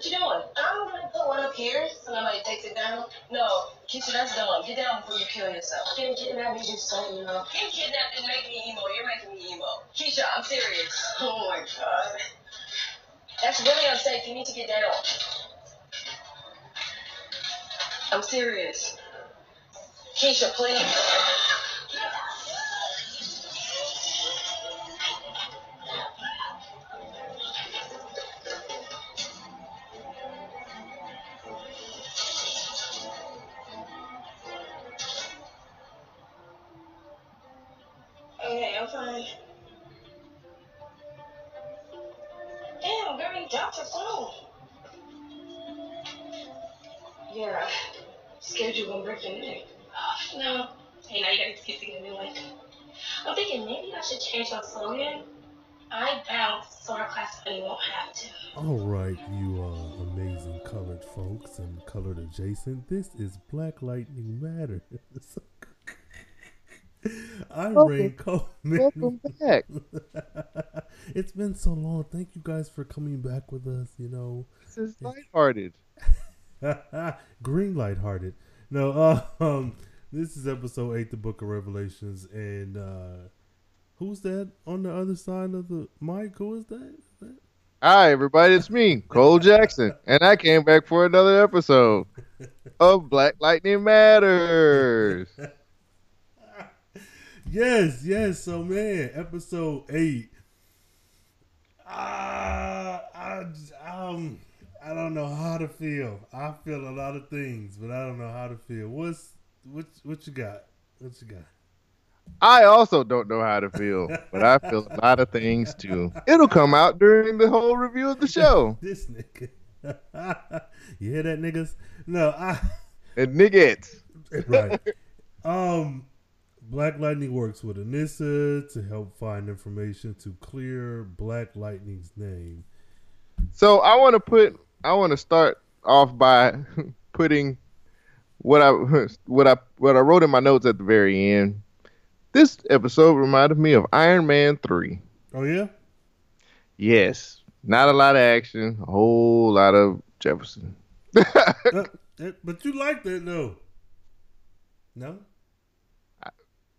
What you doing? I'm gonna put one up here so nobody takes it down. No, Keisha, that's dumb. Get down before you kill yourself. Getting kidnapped is just something, you know. Getting kidnapped didn't make me emo. You're making me emo. Keisha, I'm serious. Oh my god. That's really unsafe. You need to get down. I'm serious. Keisha, please. Adjacent. This is Black Lightning Matters. I'm Welcome. Rain Coleman. Welcome back. it's been so long. Thank you guys for coming back with us. You know, This is lighthearted. green lighthearted. No, uh, um, this is episode eight, the Book of Revelations, and uh, who's that on the other side of the mic? Who is that? Is that- Hi, everybody. It's me, Cole Jackson, and I came back for another episode of Black Lightning Matters. Yes, yes. So man, episode eight. Ah, I, um, I don't know how to feel. I feel a lot of things, but I don't know how to feel. What's what? What you got? What you got? I also don't know how to feel, but I feel a lot of things too. It'll come out during the whole review of the show. This nigga. you hear that, niggas? No, I. And niggas. right. Um, Black Lightning works with Anissa to help find information to clear Black Lightning's name. So I want to put, I want to start off by putting what I what I what I wrote in my notes at the very end. This episode reminded me of Iron Man three. Oh yeah. Yes, not a lot of action, a whole lot of Jefferson. Uh, uh, but you like that though. No.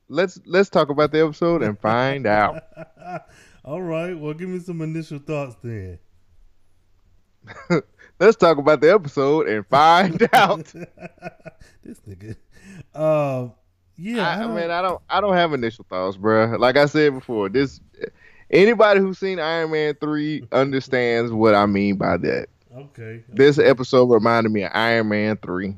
let's let's talk about the episode and find out. All right. Well, give me some initial thoughts then. let's talk about the episode and find out. this nigga. Um. Yeah. I, I don't- mean, I don't I don't have initial thoughts, bruh. Like I said before, this anybody who's seen Iron Man three understands what I mean by that. okay. This episode reminded me of Iron Man three.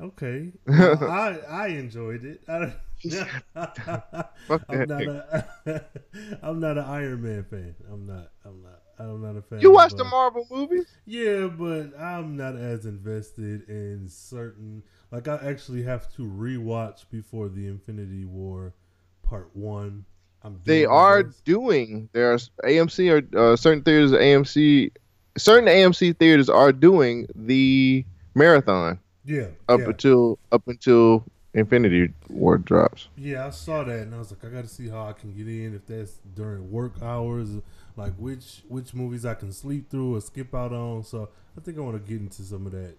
Okay. Well, I I enjoyed it. I, I'm, that not a, I'm not an Iron Man fan. I'm not. I'm not. I'm not a fan. You watch the Marvel movies? Yeah, but I'm not as invested in certain. Like I actually have to rewatch before the Infinity War Part One. I'm They are those. doing. There's AMC or uh, certain theaters. AMC, certain AMC theaters are doing the marathon Yeah. up yeah. until up until Infinity War drops. Yeah, I saw that and I was like, I got to see how I can get in. If that's during work hours, like which which movies I can sleep through or skip out on. So I think I want to get into some of that.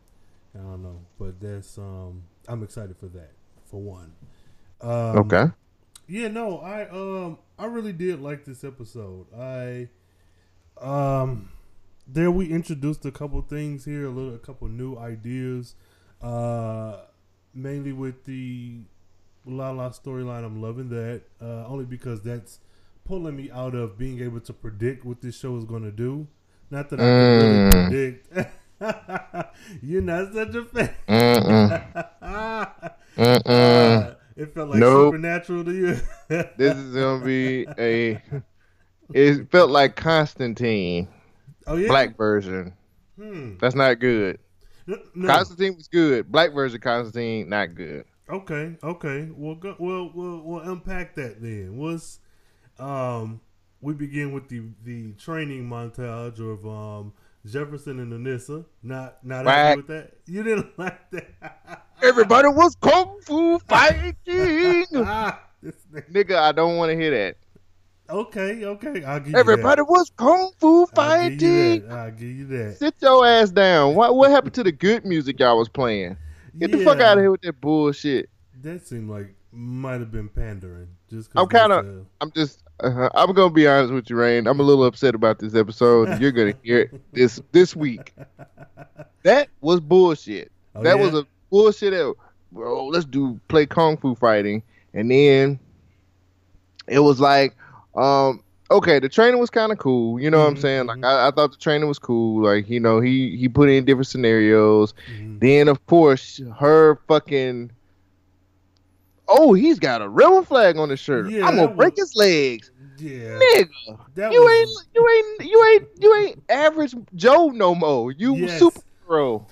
I don't know, but that's um, I'm excited for that for one. Um, Okay. Yeah, no, I um I really did like this episode. I um there we introduced a couple things here, a little a couple new ideas. Uh mainly with the La La storyline. I'm loving that. Uh only because that's pulling me out of being able to predict what this show is gonna do. Not that I can really Mm. predict. You're not such a fan. Mm-mm. Mm-mm. Uh, it felt like Nope. supernatural to you. this is gonna be a. It felt like Constantine, oh yeah, black version. Hmm. That's not good. No, no. Constantine was good. Black version Constantine not good. Okay, okay. We'll go. We'll, we'll we'll unpack that then. What's um? We begin with the the training montage of um Jefferson and Anissa. Not not Right. with that. You didn't like that. Everybody was kung fu fighting. ah, nigga. I don't want to hear that. Okay, okay. I'll give Everybody you was kung fu that. I'll give you fighting. that. I'll give you that. Sit your ass down. What what happened to the good music y'all was playing? Get the fuck out of here with that bullshit. That seemed like might have been pandering. Just I'm kinda- I'm just uh, I'm gonna be honest with you, Rain. I'm a little upset about this episode. You're gonna hear it this this week. That was bullshit. Oh, that yeah? was a bullshit. At, bro, let's do play kung fu fighting, and then it was like, um, okay, the training was kind of cool. You know what I'm Mhm, saying? Like mhm. I, I thought the training was cool. Like you know he he put in different scenarios. Mhm. Then of course her fucking. Oh, he's got a rebel flag on his shirt. Yeah, I'm gonna break his legs, Yeah, nigga. that You was, ain't, you ain't, you ain't, you ain't average Joe no more. You Yes. superhero.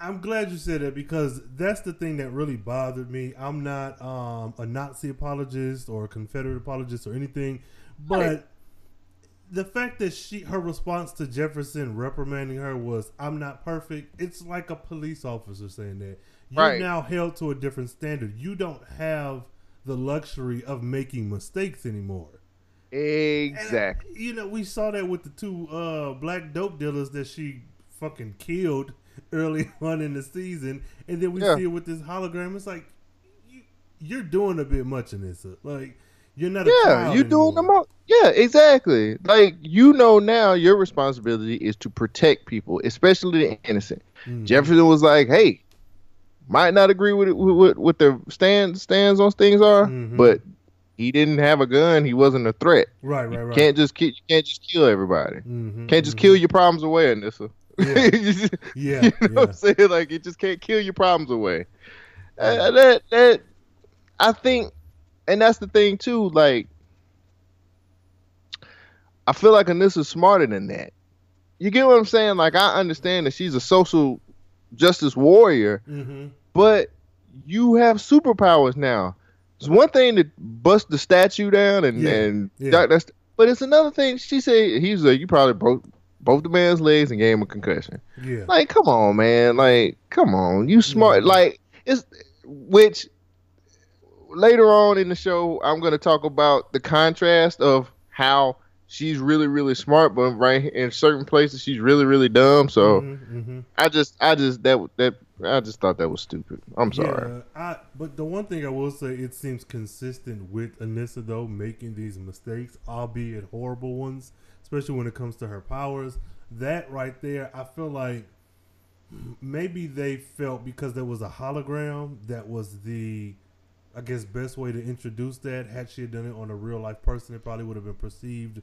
I'm glad you said that because that's the thing that really bothered me. I'm not um, a Nazi apologist or a Confederate apologist or anything, but Right. the fact that she her response to Jefferson reprimanding her was "I'm not perfect." It's like a police officer saying that you're Right. now held to a different standard. You don't have the luxury of making mistakes anymore. And, Exactly. you know, we saw that with the two uh, black dope dealers that she fucking killed early on in the season, and then we Yeah. see it with this hologram. It's like you, you're doing a bit much in this. uh, Like you're not. A Yeah, child you doing the most. Yeah, exactly. Like you know now, your responsibility is to protect people, especially the innocent. Mhm. Jefferson was like, "Hey, might not agree with it, with what their the stand stands on things are, Mhm. but he didn't have a gun. He wasn't a threat. Right, right, You right. can't just kill. You can't just kill everybody. Mhm, Can't just mhm. kill your problems away, Anissa. Yeah. Yeah, you know yeah. what I'm saying? Like it just can't kill your problems away. Uh, that that I think, and that's the thing too. Like I feel like Anissa's smarter than that. You get what I'm saying? Like I understand that she's a social justice warrior, Mhm. But you have superpowers now. It's one thing to bust the statue down and Yeah, and yeah. that- that's, but it's another thing. She said he's like you probably broke both the man's legs and gave him a concussion. Yeah. Like, come on, man. Like, come on. You smart. Mhm. Like, it's which later on in the show, I'm going to talk about the contrast of how she's really, really smart, but right in certain places she's really, really dumb. So Mhm, mhm. I just, I just that that I just thought that was stupid. I'm sorry. Yeah, I, but the one thing I will say, it seems consistent with Anissa though making these mistakes, albeit horrible ones, especially when it comes to her powers. That right there, I feel like maybe they felt because there was a hologram that was the, I guess, best way to introduce that. Had she done it on a real life person, it probably would have been perceived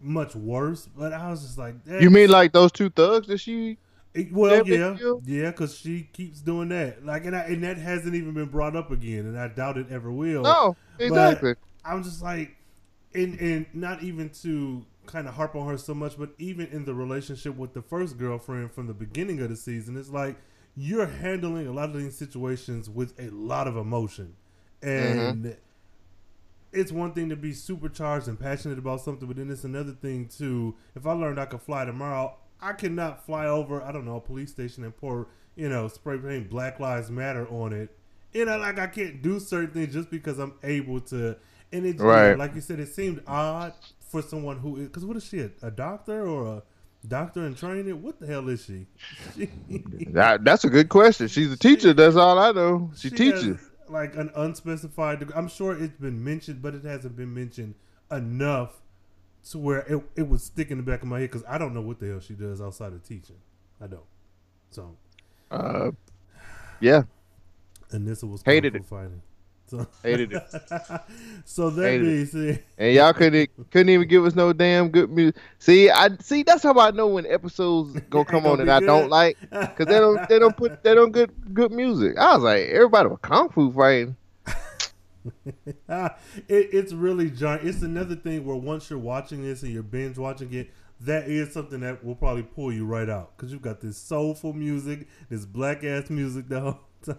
much worse. But I was just like, You mean like those two thugs that she? It- well, yeah, yeah, because she keeps doing that. Like, and I, and that hasn't even been brought up again, and I doubt it ever will. No, exactly. I'm just like, and and not even to kind of harp on her so much, but even in the relationship with the first girlfriend from the beginning of the season, it's like you're handling a lot of these situations with a lot of emotion, and it's one thing to be supercharged and passionate about something, but then it's another thing to if I learned I could fly tomorrow, I cannot fly over I don't know a police station and pour you know spray paint Black Lives Matter on it. You know, like I can't do certain things just because I'm able to. And it, Right. like you said, it seemed odd for someone who is because what is she a, a doctor or a doctor in training? What the hell is she? she That, that's a good question. She's a teacher. That's all I know. She, she teaches. has, like an unspecified. degree. I'm sure it's been mentioned, but it hasn't been mentioned enough to where it, it would stick in the back of my head because I don't know what the hell she does outside of teaching. I don't. So, Uh, yeah, and this was Hated kung fu fighting. So, hated it. so that Hated being said, And y'all couldn't couldn't even give us no damn good music. See, I see that's how I know when episodes gonna come on and I don't like because they don't they don't put they don't good good music. I was like everybody was kung fu fighting. It, it's really giant. It's another thing where once you're watching this and you're binge watching it, that is something that will probably pull you right out because you've got this soulful music, this black ass music the whole time.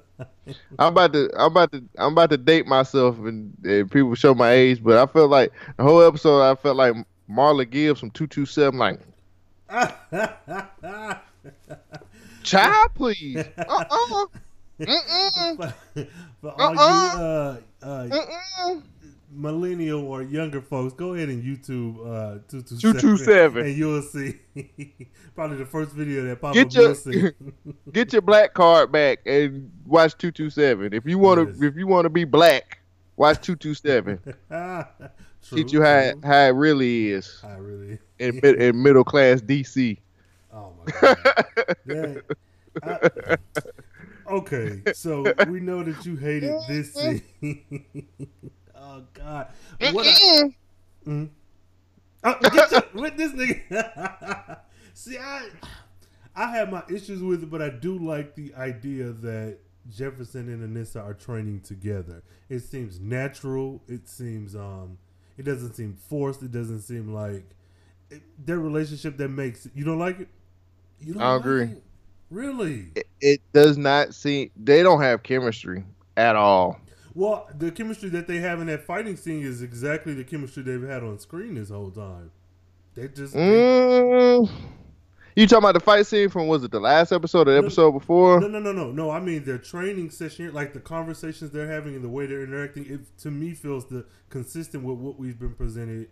I'm about to I'm about to I'm about to date myself and, and people show my age, but I felt like the whole episode I felt like Marla Gibbs from two two seven like child please uh uh For all Uh-uh. you uh, uh, millennial or younger folks, go ahead and YouTube uh, 227, 227. and you'll see probably the first video that pop Get up. your- You'll see. Get your black card back and watch two two seven. If you want to, Yes. if you want to be black, watch two two seven. True, Teach you how it- true. how it really is I really. in mid, in middle class DC. Oh my god. That- I- okay, so we know that you hated this scene. oh god. What I, Mm. Oh, get your, with this nigga. See, I I have my issues with it, but I do like the idea that Jefferson and Anissa are training together. It seems natural. It seems um, it doesn't seem forced. It doesn't seem like it, their relationship that makes it. You don't like it? You don't I like agree. it? Really? it, it does not seem they don't have chemistry at all. Well, the chemistry that they have in that fighting scene is exactly the chemistry they've had on screen this whole time. They just they- Mm. You talking about the fight scene from was it the last episode or the No, episode before? No, no, no, no, no. I mean their training session, like the conversations they're having and the way they're interacting. It to me feels the consistent with what we've been presented,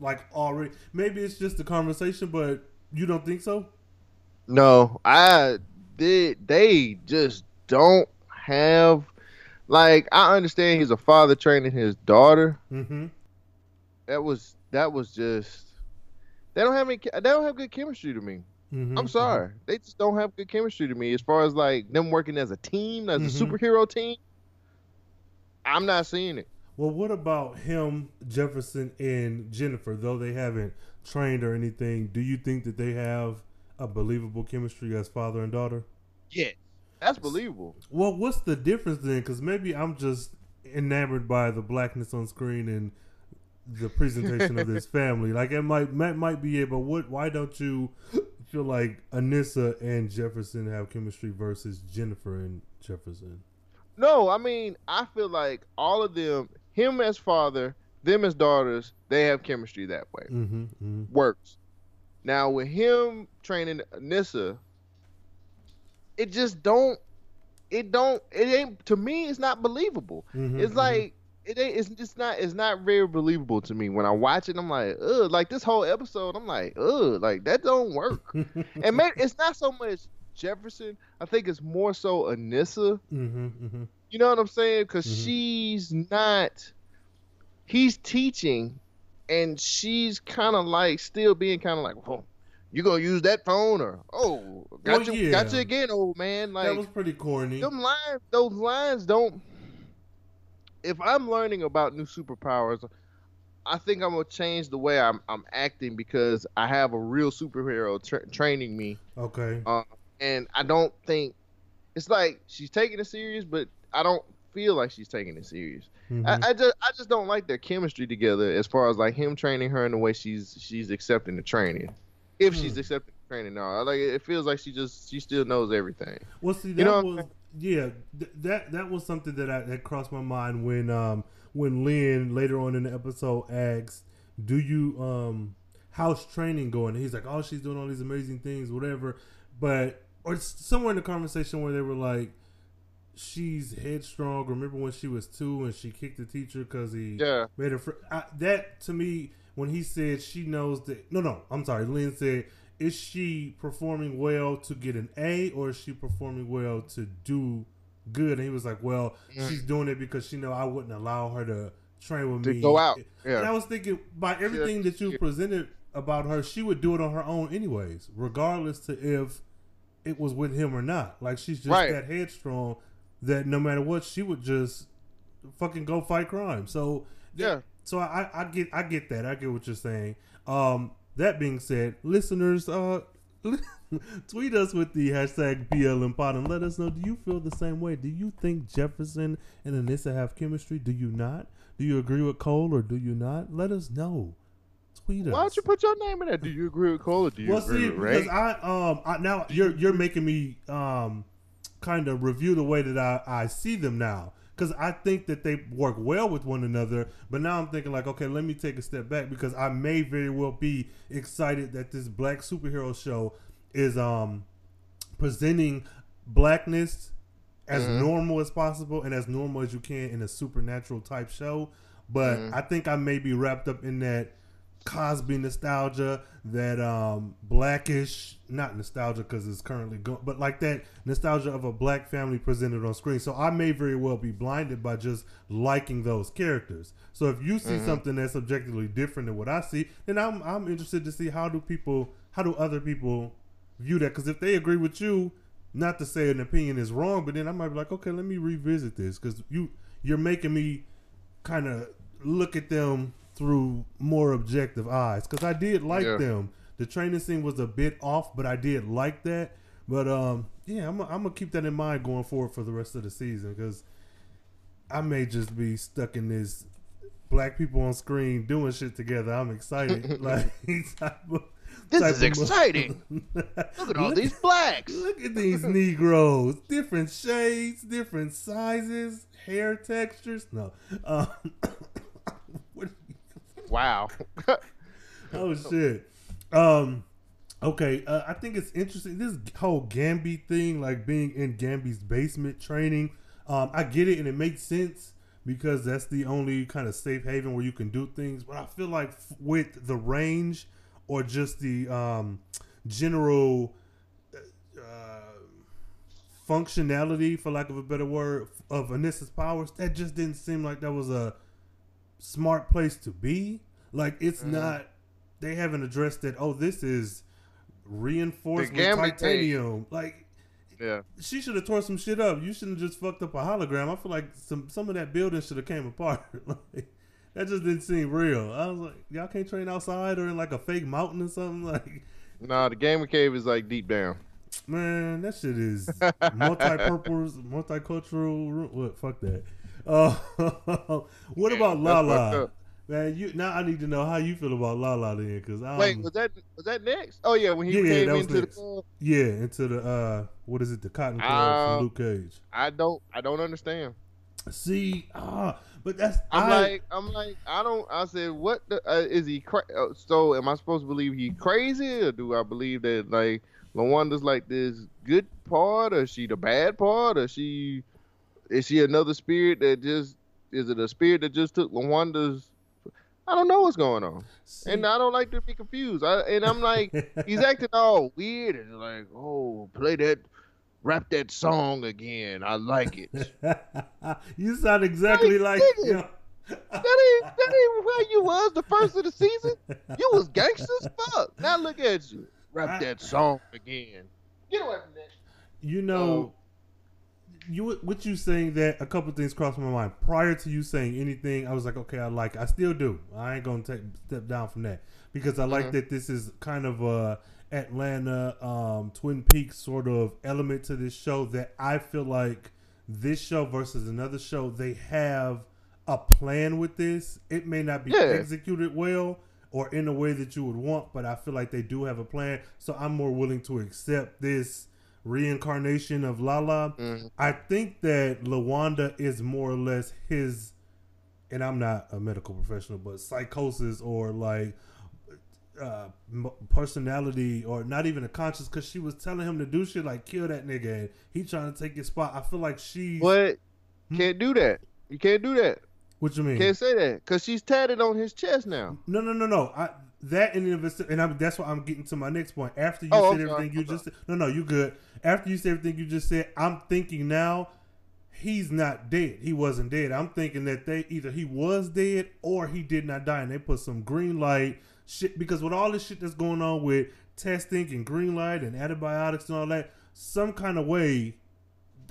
like already. Maybe it's just the conversation, but you don't think so? No, I did. They just don't have. Like I understand he's a father training his daughter. Mm-hmm. That was that was just. They don't have any. They don't have good chemistry to me. mm-hmm I'm sorry. They just don't have good chemistry to me as far as like them working as a team, as a Mhm. superhero team. I'm not seeing it. Well, what about him, Jefferson, and Jennifer? Though they haven't trained or anything, do you think that they have a believable chemistry as father and daughter? Yeah, that's believable. Well, what's the difference then? Because maybe I'm just enamored by the blackness on screen and the presentation of this family. Like it might might, might be it, but what? Why don't you feel like Anissa and Jefferson have chemistry versus Jennifer and Jefferson? No, I mean, I feel like all of them, him as father, them as daughters, they have chemistry that way. Mm-hmm. mm-hmm. Works. Now with him training Nissa, it just don't. It don't. It ain't to me. It's not believable. Mhm, It's mhm. like it ain't. It's just not. It's not very believable to me when I watch it. I'm like, ugh. Like this whole episode, I'm like, ugh. Like that don't work. and maybe it's not so much Jefferson. I think it's more so Anissa. mm-hmm, mm-hmm. You know what I'm saying? Because Mhm. she's not. He's teaching, and she's kind of like still being kind of like, "Well, you gonna use that phone or oh, got Well, you, got you again, old man." Like that was pretty corny. them lines, those lines don't. If I'm learning about new superpowers, I think I'm gonna change the way I'm I'm acting because I have a real superhero tra- training me Okay. Um, and I don't think it's like she's taking it serious, but I don't feel like she's taking it serious. Mhm. I, I just I just don't like their chemistry together as far as like him training her in the way she's she's accepting the training. If she's Hmm. accepting the training now. Like it feels like she just she still knows everything. Well, see, that You know was yeah, th- that that was something that I, that crossed my mind when um when Lynn later on in the episode asked, "Do you um how's training going?" And he's like, "Oh, she's doing all these amazing things, whatever." But or somewhere in the conversation where they were like, "She's headstrong." Remember when she was two and she kicked the teacher because he Yeah. made her. Fr- I, that to me, when he said she knows that. No, no, I'm sorry. Lynn said, "Is she performing well to get an A, or is she performing well to do good?" And he was like, "Well, Mm. she's doing it because she know I wouldn't allow her to train with To me go out. And I was thinking, by everything that you yeah. presented about her, she would do it on her own anyways, regardless to if it was with him or not. Like she's just Right. that headstrong that no matter what, she would just fucking go fight crime. So Yeah. so I, I get I get that. I get what you're saying. Um, that being said, listeners, uh, tweet us with the hashtag BLMPod and let us know. Do you feel the same way? Do you think Jefferson and Anissa have chemistry? Do you not? Do you agree with Cole or do you not? Let us know. Tweet us. Why don't you put your name in there? Do you agree with Cole or do you well, agree see, with Ray? because I um I, now you're you're making me um kind of review the way that I I see them now because I think that they work well with one another. But now I'm thinking like, okay, let me take a step back because I may very well be excited that this black superhero show is um presenting blackness as Mhm. normal as possible and as normal as you can in a supernatural type show. but Mhm. I think I may be wrapped up in that Cosby nostalgia, that um blackish, not nostalgia because it's currently going, but like that nostalgia of a black family presented on screen. So I may very well be blinded by just liking those characters. So if you see Mhm. something that's objectively different than what I see, then I'm I'm interested to see how do people, how do other people view that? Because if they agree with you, not to say an opinion is wrong, but then I might be like, okay, let me revisit this because you you're making me kind of look at them through more objective eyes because I did like Yeah. them. The training scene was a bit off, but I did like that. But um, yeah, I'm, I'm gonna keep that in mind going forward for the rest of the season because I may just be stuck in this black people on screen doing shit together. I'm excited. like of- This is exciting. Look at all Look- these blacks. Look at these Negroes. Different shades, different sizes, hair textures. No. Um, what- Wow. oh shit. Um. Okay. Uh, I think it's interesting. This whole Gambi thing, like being in Gambi's basement training. Um. I get it, and it makes sense because that's the only kind of safe haven where you can do things. But I feel like f- with the range or just the um general uh, functionality, for lack of a better word, of Anissa's powers, that just didn't seem like that was a smart place to be. Like it's Mhm. not. They haven't addressed that. Oh, this is reinforced with titanium. Like Yeah. she should have tore some shit up. You shouldn't have just fucked up a hologram. I feel like some some of that building should have came apart. like that just didn't seem real. I was like, y'all can't train outside or in like a fake mountain or something. Like, Nah, the Gamer Cave is like deep down. man, that shit is multi-purpose, multicultural. What? Fuck that. Uh, what Yeah, about Lala? Man, you now I need to know how you feel about La La then, because I Wait, was that was that next? Oh yeah, when he Um, Yeah, came into next. the club. yeah into the uh what is it the Cotton Club Uh, from Luke Cage. I don't I don't understand. See, ah, but that's I'm I- like I'm like I don't I said what the, uh, is he cra- uh, so am I supposed to believe he crazy or do I believe that like Lawanda's like this good part or she the bad part or she is she another spirit that just is it a spirit that just took Lawanda's I don't know what's going on see- and I don't like to be confused I, and I'm like he's acting all weird and like oh play that rap that song again I like it you sound exactly like him. That ain't that ain't where you was the first of the season. You was gangster as fuck. Now look at you. Rap that song again. Get away from that. You know, oh. You what you saying that a couple things crossed my mind prior to you saying anything. I was like, okay, I like. it. I still do. I ain't gonna take step down from that because I like Mhm. that this is kind of a Atlanta, um, Twin Peaks sort of element to this show that I feel like this show versus another show they have a plan with this. It may not be Yeah. executed well or in a way that you would want, but I feel like they do have a plan. So I'm more willing to accept this reincarnation of Lala. Mhm. I think that Lawanda is more or less his, and I'm not a medical professional, but psychosis or like uh, personality or not even a conscious because she was telling him to do shit like kill that nigga and he trying to take his spot. I feel like she what Hmm? can't do that. You can't do that. what you mean? Can't say that because she's tatted on his chest now. No, no, no, no. I, that in and and I'm, that's why I'm getting to my next point. After you Oh, said sorry, everything you just said, no, no, you good. After you said everything you just said, I'm thinking now he's not dead. He wasn't dead. I'm thinking that they either he was dead or he did not die, and they put some green light shit because with all this shit that's going on with testing and green light and antibiotics and all that, some kind of way,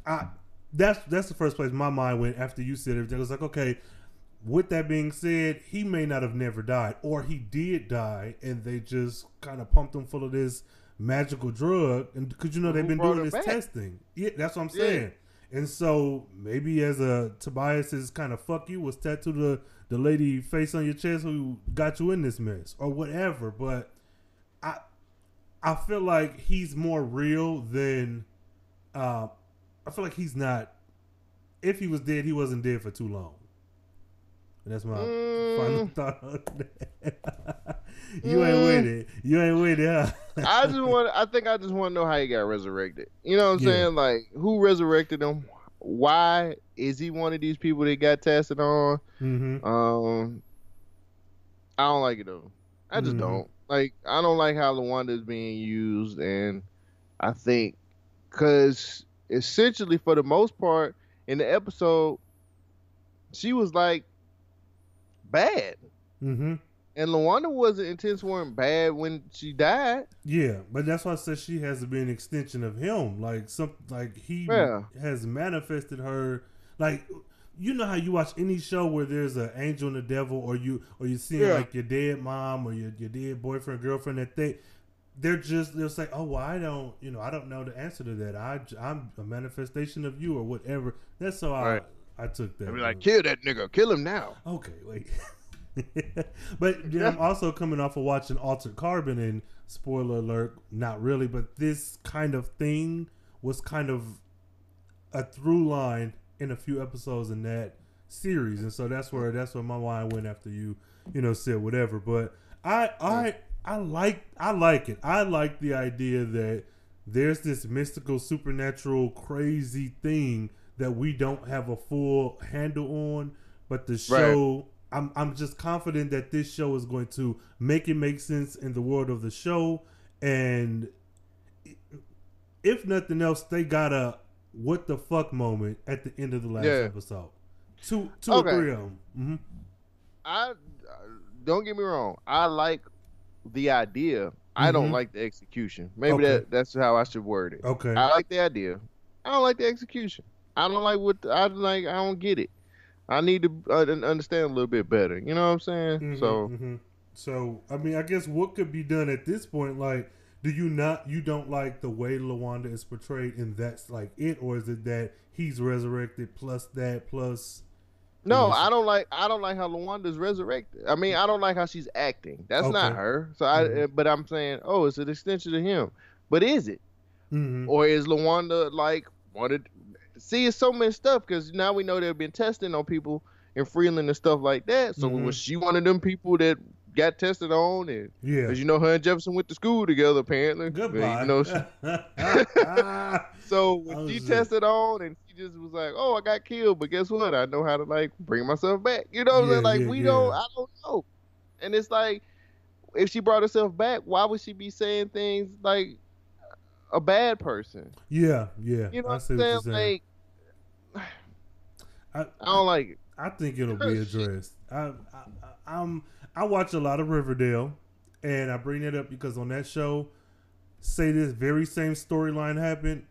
I that's that's the first place my mind went after you said everything. I was like, okay, with that being said, he may not have never died, or he did die, and they just kind of pumped him full of this magical drug. And because you know they've been doing this back? testing, yeah, that's what I'm Yeah. saying. And so maybe as a Tobias's kind of fuck you was tattoo the the lady face on your chest who got you in this mess or whatever. But I I feel like he's more real than uh, I feel like he's not. If he was dead, he wasn't dead for too long. And that's my final Mm, thought on that. you ain't with it. You ain't with it, huh? I just want. I think I just want to know how he got resurrected. You know what I'm Yeah. saying? Like who resurrected him? why is he one of these people that got tested on? Mm-hmm. Um, I don't like it though. I just Mhm. don't like. I don't like how Lawanda is being used, and I think because essentially for the most part in the episode, she was like bad, Mm-hmm. and Lawanda wasn't intense weren't bad when she died. Yeah, but that's why I said she has to be an extension of him. Like some, like he Yeah. has manifested her. Like you know how you watch any show where there's an angel and a devil, or you or you see Yeah. like your dead mom or your your dead boyfriend girlfriend that they they're just they'll say, oh well, I don't you know I don't know the answer to that. I I'm a manifestation of you or whatever. That's how Right. I took that. I'd be like, kill that nigga, kill him now. Okay, wait. but I'm also coming off of watching Altered Carbon, and spoiler alert, not really, but this kind of thing was kind of a through line in a few episodes in that series, and so that's where that's where my mind went after you, you know, said whatever. But I I I like I like it. I like the idea that there's this mystical, supernatural, crazy thing that we don't have a full handle on, but the show. I'm I'm just confident that this show is going to make it make sense in the world of the show, and if nothing else, they got a what the fuck moment at the end of the last Yeah. episode. Two, two Okay. or three of them. Mm-hmm. I don't get me wrong. I like the idea. I don't Mhm. like the execution. Maybe Okay. that that's how I should word it. Okay. I like the idea. I don't like the execution. I don't like what I like. I don't get it. I need to uh, understand a little bit better. You know what I'm saying? Mhm, So mhm. so I mean, I guess what could be done at this point? Like, do you not you don't like the way Lawanda is portrayed, and that's like it, or is it that he's resurrected plus that plus? no, I don't like. I don't like how Lawanda's resurrected. I mean, I don't like how she's acting. That's not her. So I. Mhm. But I'm saying, oh, it's an extension of him. But is it? Mhm. or is Lawanda like wanted? See, it's so many stuff because now we know they've been testing on people in Freeland and stuff like that. So Mhm. was she one of them people that got tested on? And Yeah. because you know her and Jefferson went to school together apparently. Goodbye. You know, she, so when she tested on and she just was like, "Oh, I got killed, but guess what? I know how to like bring myself back." You know what I'm Yeah, saying? Like yeah, we yeah. don't. I don't know. And it's like, if she brought herself back, why would she be saying things like a bad person? yeah, yeah. You know I what I'm saying? saying. Like, I, I don't like it. I think it'll be addressed. I, I, I'm I watch a lot of Riverdale, and I bring it up because on that show, say this very same storyline happened,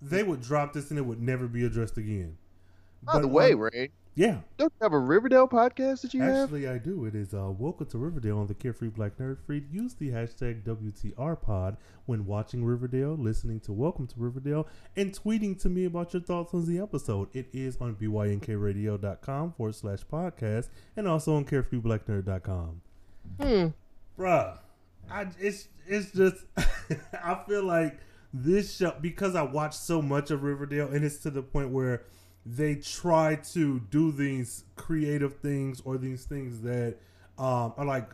they would drop this and it would never be addressed again. By But the way, on- Ray, yeah, don't you have a Riverdale podcast that you have? actually I do. It is uh, welcome to Riverdale on the Carefree Black Nerd Freed. Use the hashtag WTRPod when watching Riverdale, listening to Welcome to Riverdale, and tweeting to me about your thoughts on the episode. It is on bynkradio.com forward slash podcast and also on carefreeblacknerd.com. Hmm. Bruh, I it's it's just I feel like this show because I watch so much of Riverdale and it's to the point where they try to do these creative things or these things that um, are like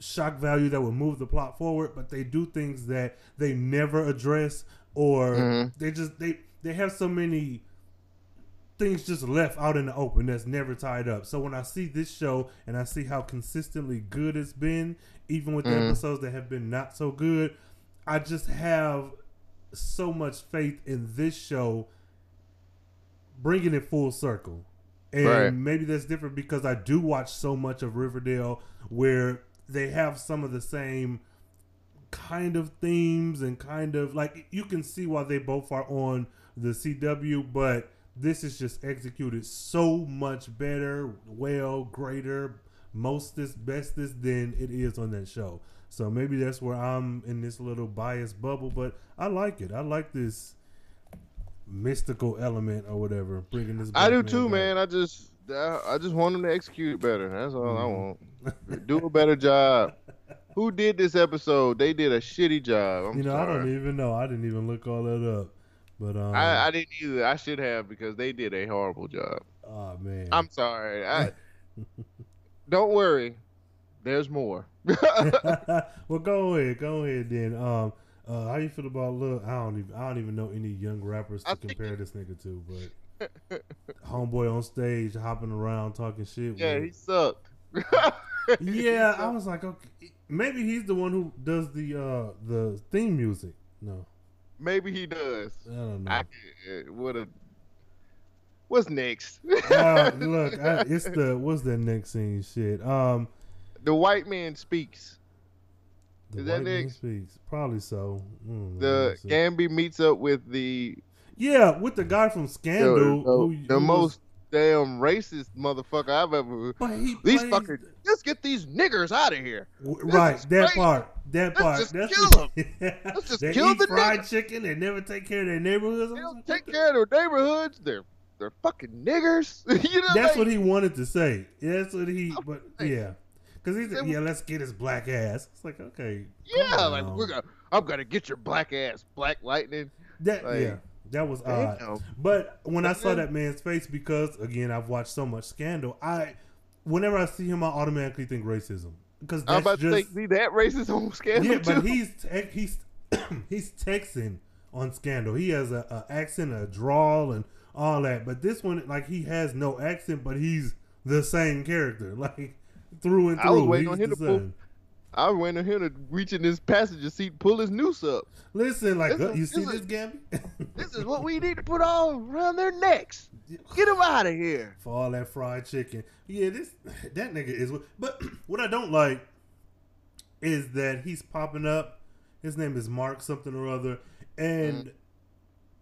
shock value that would move the plot forward, but they do things that they never address or Mhm. they just they they have so many things just left out in the open that's never tied up. So when I see this show and I see how consistently good it's been, even with the Mhm. episodes that have been not so good, I just have so much faith in this show bringing it full circle. And Right. maybe that's different because I do watch so much of Riverdale where they have some of the same kind of themes and kind of like you can see why they both are on the CW, but this is just executed so much better, well, greater, mostest, bestest than it is on that show. So maybe that's where I'm in this little biased bubble, but I like it. I like this mystical element or whatever, bringing this. I do too, back. man. I just, I I just want them to execute it better. That's all I Mhm. want. Do a better job. Who did this episode? They did a shitty job. I'm you know, I don't even know. I didn't even look all that up. But um, I, I didn't either. I should have because they did a horrible job. oh man, I'm sorry. I, don't worry. There's more. well, go ahead, go ahead then. Um, uh, how you feel about Lil? I don't even, I don't even know any young rappers to I compare this nigga to, but homeboy on stage hopping around talking shit. yeah, with- he sucked. yeah, I was like, okay, maybe he's the one who does the uh the theme music. No, Maybe he does. I don't know. I what a what's next? uh, look, I, it's the what's that next scene? Shit. Um, the white man speaks. The Is that next? Speaks. Probably so. Mm, The. Gamby meets up with the yeah, with the guy from Scandal. the- who, the who was- most damn racist motherfucker I've ever. but he These plays fuckers, let's get these niggers out of here. W- Right, that crazy. part. That Let's part. just That's kill Let's just they kill eat the fried nigga. chicken. They never take care of their neighborhoods. They don't take care of their neighborhoods. They're they're fucking niggers. you know, That's like, what he wanted to say. That's what he. But yeah, because he's It- yeah. Let's get his black ass. It's like okay. Yeah, like we're gonna. I'm gonna get your black ass, Black Lightning. That like, yeah. That was odd. Damn. But when I saw that man's face, because again I've watched so much Scandal, I whenever I see him, I automatically think racism. Because I'm that's about to say, just see that racist on Scandal yeah. But he's te- he's he's Texan on Scandal. He has a, a accent, a drawl, and all that. But this one, like he has no accent, but he's the same character, like through and I was waiting He's on him to pull- I was waiting on him to reach in his passenger seat, pull his noose up. Listen, like This uh, is- you see this is- Gambi? This is what we need to put all around their necks. Get them out of here. for all that fried chicken. Yeah, this that nigga is. But what I don't like is that he's popping up. His name is Mark something or other, and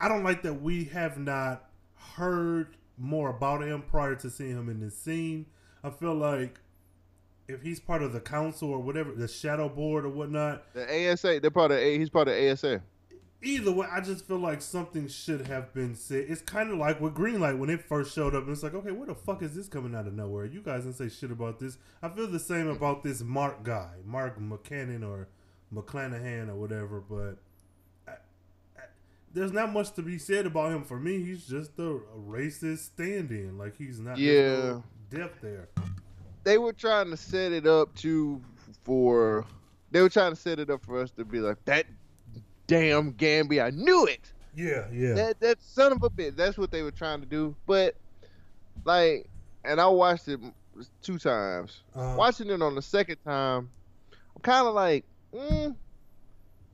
I don't like that we have not heard more about him prior to seeing him in this scene. I feel like if he's part of the council or whatever, the shadow board or whatnot, The ASA, they're part of. A, he's part of ASA. either way, I just feel like something should have been said. It's kind of like with Greenlight when it first showed up. It's like, okay, where the fuck is this coming out of nowhere? You guys didn't say shit about this. I feel the same about this Mark guy, Mark McCannon or McClanahan or whatever. But I, I, there's not much to be said about him. For me, he's just a, a racist stand-in. Like he's not. yeah depth there. They were trying to set it up to for. They were trying to set it up for us to be like that. Damn Gambi, I knew it. Yeah, yeah. That that son of a bitch. That's what they were trying to do. But like, and I watched it two times. Uh, Watching it on the second time, I'm kind of like, mm,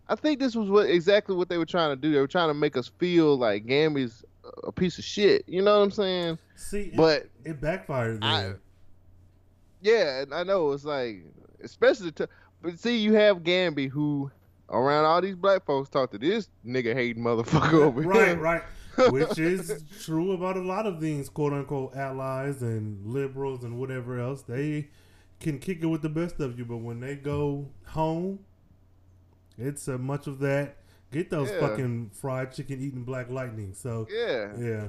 I think this was what exactly what they were trying to do. They were trying to make us feel like Gambi's a piece of shit. You know what I'm saying? See, But it backfired. I- There. Yeah, and I know it's like, especially to, but see, you have Gambi who around all these black folks talk to this nigga hating motherfucker over right, here. right. Right. Which is true about a lot of these quote unquote allies and liberals and whatever else. They can kick it with the best of you, but when they go home, it's uh, much of that. Get those Yeah. fucking fried chicken eating black lightning. So Yeah. yeah,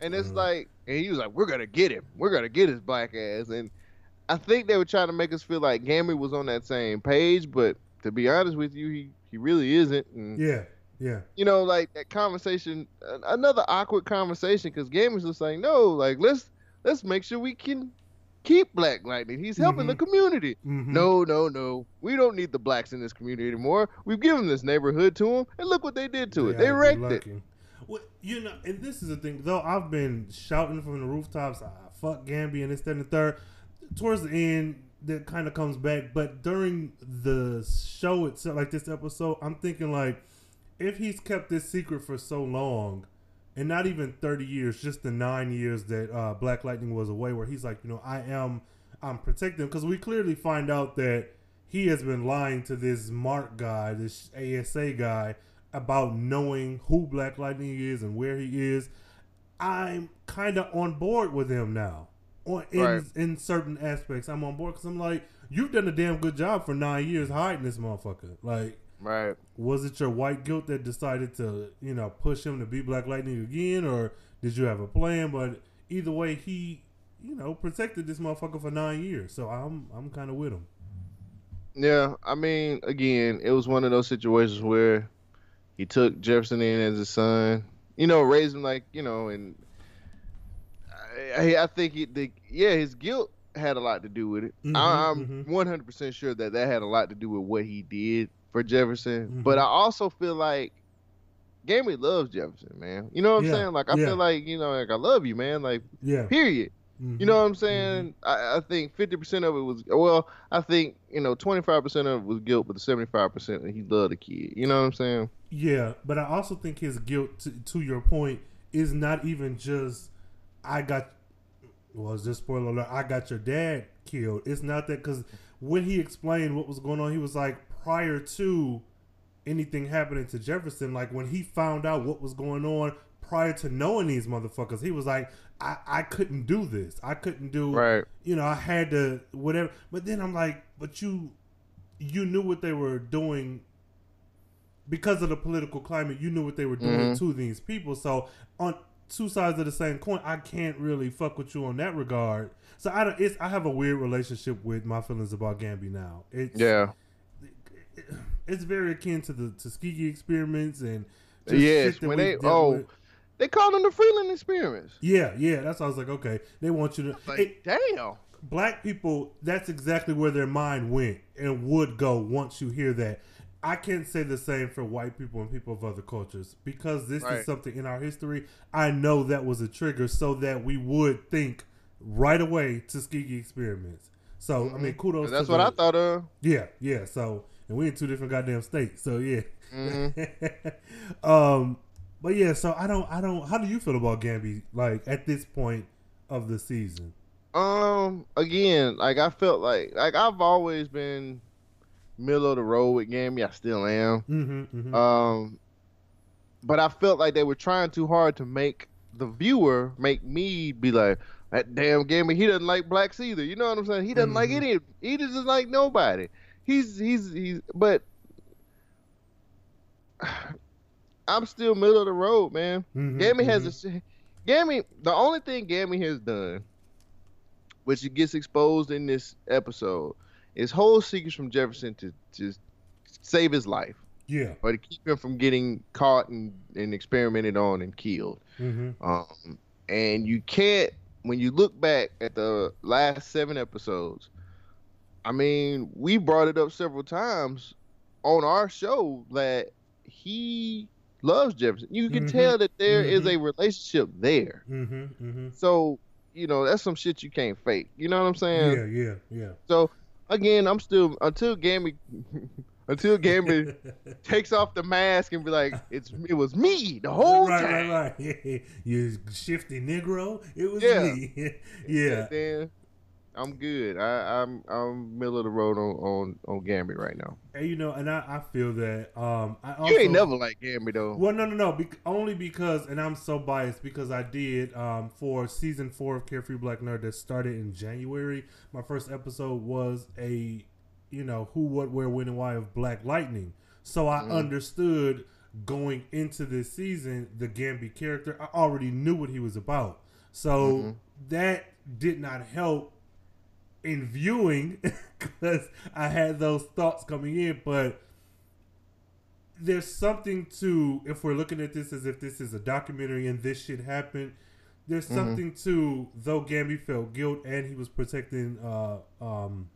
And it's Mhm. like, and he was like, "We're gonna get him. We're gonna get his black ass." And I think they were trying to make us feel like Gambi was on that same page, but to be honest with you, he he really isn't. And yeah, yeah, you know, like that conversation, another awkward conversation, because Gambi's just like, "No, like let's let's make sure we can keep Black Lightning. He's helping the Mhm. community." Mhm. No, no, no. We don't need the blacks in this community anymore. We've given this neighborhood to them, and look what they did to it. They ought to be wrecked it. Well, you know, and this is the thing. Though I've been shouting from the rooftops, "Ah, "Fuck Gambi" and this, that, and the third. Towards the end, that kind of comes back. But during the show itself, like this episode, I'm thinking like, if he's kept this secret for so long, and not even 30 years, just the nine years that uh, Black Lightning was away, where he's like, you know, I am, I'm protecting, because we clearly find out that he has been lying to this Mark guy, this ASA guy, about knowing who Black Lightning is and where he is. I'm kind of on board with him now. On in Right. in certain aspects, I'm on board because I'm like, you've done a damn good job for nine years hiding this motherfucker. Like, Right. was it your white guilt that decided to, you know, push him to be Black Lightning again, or did you have a plan? But either way, he, you know, protected this motherfucker for nine years. So I'm, I'm kind of with him. Yeah, I mean, again, it was one of those situations where he took Jefferson in as his son, you know, raised him like, you know, and I, I think he, the, yeah, his guilt had a lot to do with it. Mhm, I, I'm mhm. 100% sure that that had a lot to do with what he did for Jefferson. Mhm. But I also feel like Gambi loves Jefferson, man. You know what I'm Yeah, saying? Like I yeah. feel like you know, like I love you, man. Like Yeah. period. Mhm. You know what I'm saying? I, I think 50% of it was well. I think you know 25% of it was guilt, but the 75% he loved the kid. You know what I'm saying? Yeah, but I also think his guilt, to, to your point, is not even just I got. Well, it's just spoiler alert. I got your dad killed. It's not that because when he explained what was going on, he was like prior to anything happening to Jefferson, like when he found out what was going on prior to knowing these motherfuckers, he was like, I, I couldn't do this. I couldn't do Right. you know, I had to whatever. But then I'm like, but you you knew what they were doing because of the political climate. You knew what they were doing Mhm. to these people. So on two sides of the same coin, I can't really fuck with you on that regard. So I don't. It's I have a weird relationship with my feelings about Gambi now. It's Yeah. it's very akin to the Tuskegee experiments and Yes, when they- oh, with. They called him the Freeland Experience. yeah, yeah. That's why I was like, okay, they want you to. Like, it- damn. black people that's exactly where their mind went and would go once you hear that i can't say the same for white people and people of other cultures because this Right. is something in our history i know that was a trigger so that we would think right away tuskegee experiments so i mean kudos Mm-hmm. That's to what the- I thought of. yeah yeah so and we in two different goddamn states so yeah Mm-hmm. um but yeah so i don't i don't how do you feel about gambi like at this point of the season Um, again, like I felt like like I've always been middle of the road with Gambi. I still am. mm-hmm, mm-hmm. Um, but I felt like they were trying too hard to make the viewer make me be like, that damn Gambi, he doesn't like blacks either. You know what I'm saying? He doesn't like Mhm. any. He doesn't like nobody. He's he's he's. But I'm still middle of the road, man. Mhm, Gambi has mhm. a Gambi. The only thing Gambi has done, which he gets exposed in this episode, is whole secrets from Jefferson to to save his life yeah or to keep him from getting caught and, and experimented on and killed. mm-hmm. Um, and you can't when you look back at the last seven episodes. I mean, we brought it up several times on our show that he loves Jefferson. You can Mhm. tell that there is Mhm. a relationship there. Mm-hmm, mm-hmm. So, you know, that's some shit you can't fake. You know what I'm saying? Yeah, yeah, yeah. So, again, I'm still until Gambi until Gambi takes off the mask and be like, "It's it was me the whole right, time." right, right. you shifty Negro. It was Yeah. me. yeah. Then I'm good. I, I'm I'm middle of the road on on on Gambi right now. And you know, and I, I feel that. Um, I also, you ain't never like Gambi though. Well, no, no, no. Bec- only because, and I'm so biased because I did um, for season four of Carefree Black Nerd that started in January. My first episode was a, you know, who, what, where, when, and why of Black Lightning. So I Mhm. understood going into this season the Gambi character. I already knew what he was about. So Mhm. that did not help in viewing because I had those thoughts coming in, but there's something to if we're looking at this as if this is a documentary and this shit happened. There's Mhm. something to though Gambi felt guilt and he was protecting uh, um,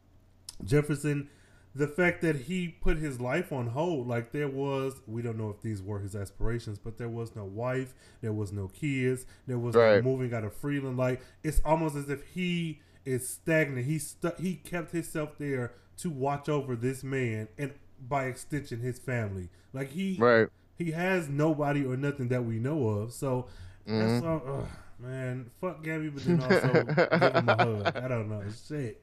Jefferson. The fact that he put his life on hold, like there was, we don't know if these were his aspirations, but there was no wife, there was no kids, there was Right. no moving out of Freeland. Like it's almost as if he is stagnant. He stu- he kept himself there to watch over this man and by extension his family. Like he Right. he has nobody or nothing that we know of. So that's Mhm. all, ugh, man, fuck Gambi, but then also give him a hug. I don't know, shit.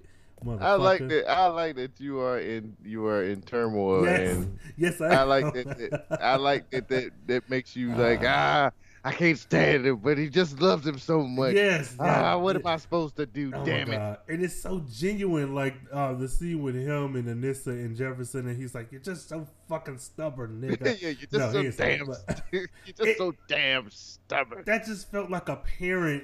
I like that. I like that you are in you are in turmoil, Yes, and yes, I, I like that, that. I like that. That that makes you like ah. I can't stand him, but he just loves him so much. yes, Ah, what am I supposed to do? Oh Damn it! And it's so genuine, like uh, the scene with him and Anissa and Jefferson, and he's like, "You're just so fucking stubborn, nigga." yeah, you're just No, so damn. but- you're just It- so damn stubborn. that just felt like a parent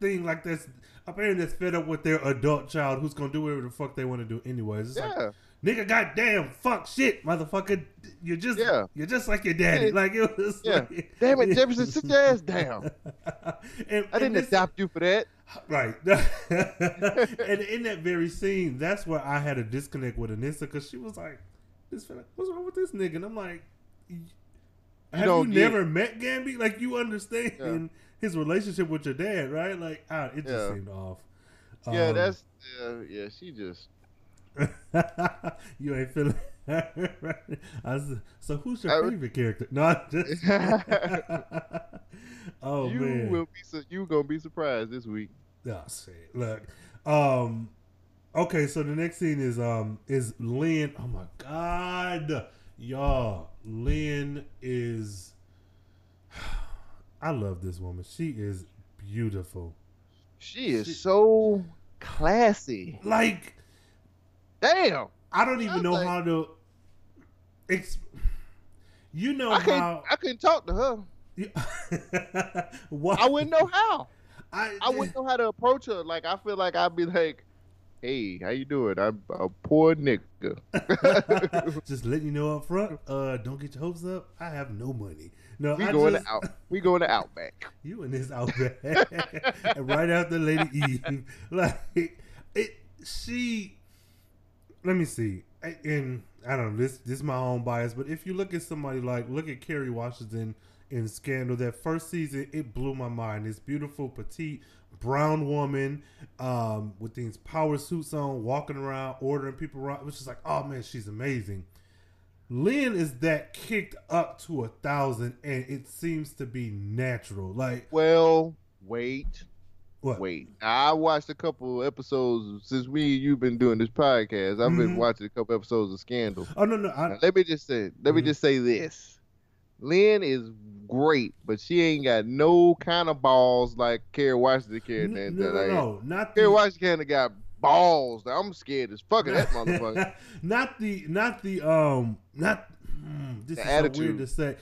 thing, like this a parent that's fed up with their adult child who's gonna do whatever the fuck they want to do anyways. It's like, Yeah, nigga, goddamn, fuck, shit, motherfucker, you're just, Yeah. you're just like your daddy. Yeah. Like it was, yeah. like- Damn it, Jefferson, sit your ass down. and, I didn't this- adopt you for that. Right. and in that very scene, that's where I had a disconnect with Anissa because she was like, "This fella, what's wrong with this nigga?" And I'm like, have you get never met Gambi? Like you understand Yeah. his relationship with your dad, right? Like ah, it just seemed off. Yeah, Um, that's yeah, yeah. She just you ain't feeling. was, so who's your I- favorite character? No, I'm just. oh you man. will be su- you gonna be surprised this week. Oh shit! Look, um, okay. So the next scene is um is Lynn. Oh my god, y'all! Lynn is. I love this woman. She is beautiful. She is She- so classy. Like Damn, I don't even I'm know like- how to. Ex- you know I couldn't how. I couldn't talk to her. what I wouldn't know how. I, I wouldn't know how to approach her. Like I feel like I'd be like, "Hey, how you doing? I'm a poor nigga." Just letting you know up front. Uh, don't get your hopes up. I have no money. No, We I going just, to out. We going to Outback. You and this outback, and right after Lady Eve, like it. She, let me see, I- and I don't know this. This is my own bias, but if you look at somebody like look at Kerry Washington in Scandal, that first season, it blew my mind. This beautiful petite brown woman um, with these power suits on, walking around, ordering people around. Was just like, oh man, she's amazing. Lynn is that kicked up to a thousand, and it seems to be natural. Like Well, wait, what? wait. I watched a couple episodes since we and you've been doing this podcast. I've been Mhm. watching a couple episodes of Scandal. Oh no, no. I, Now, let me just say, let me Mhm. just say this: Lynn is great, but she ain't got no kind of balls like Kerry Washington carried. no, no, like, no, not Kerry the, Washington got balls. I'm scared as fuck of that motherfucker. not the, not the, um, not. Mm, this The is so weird to say.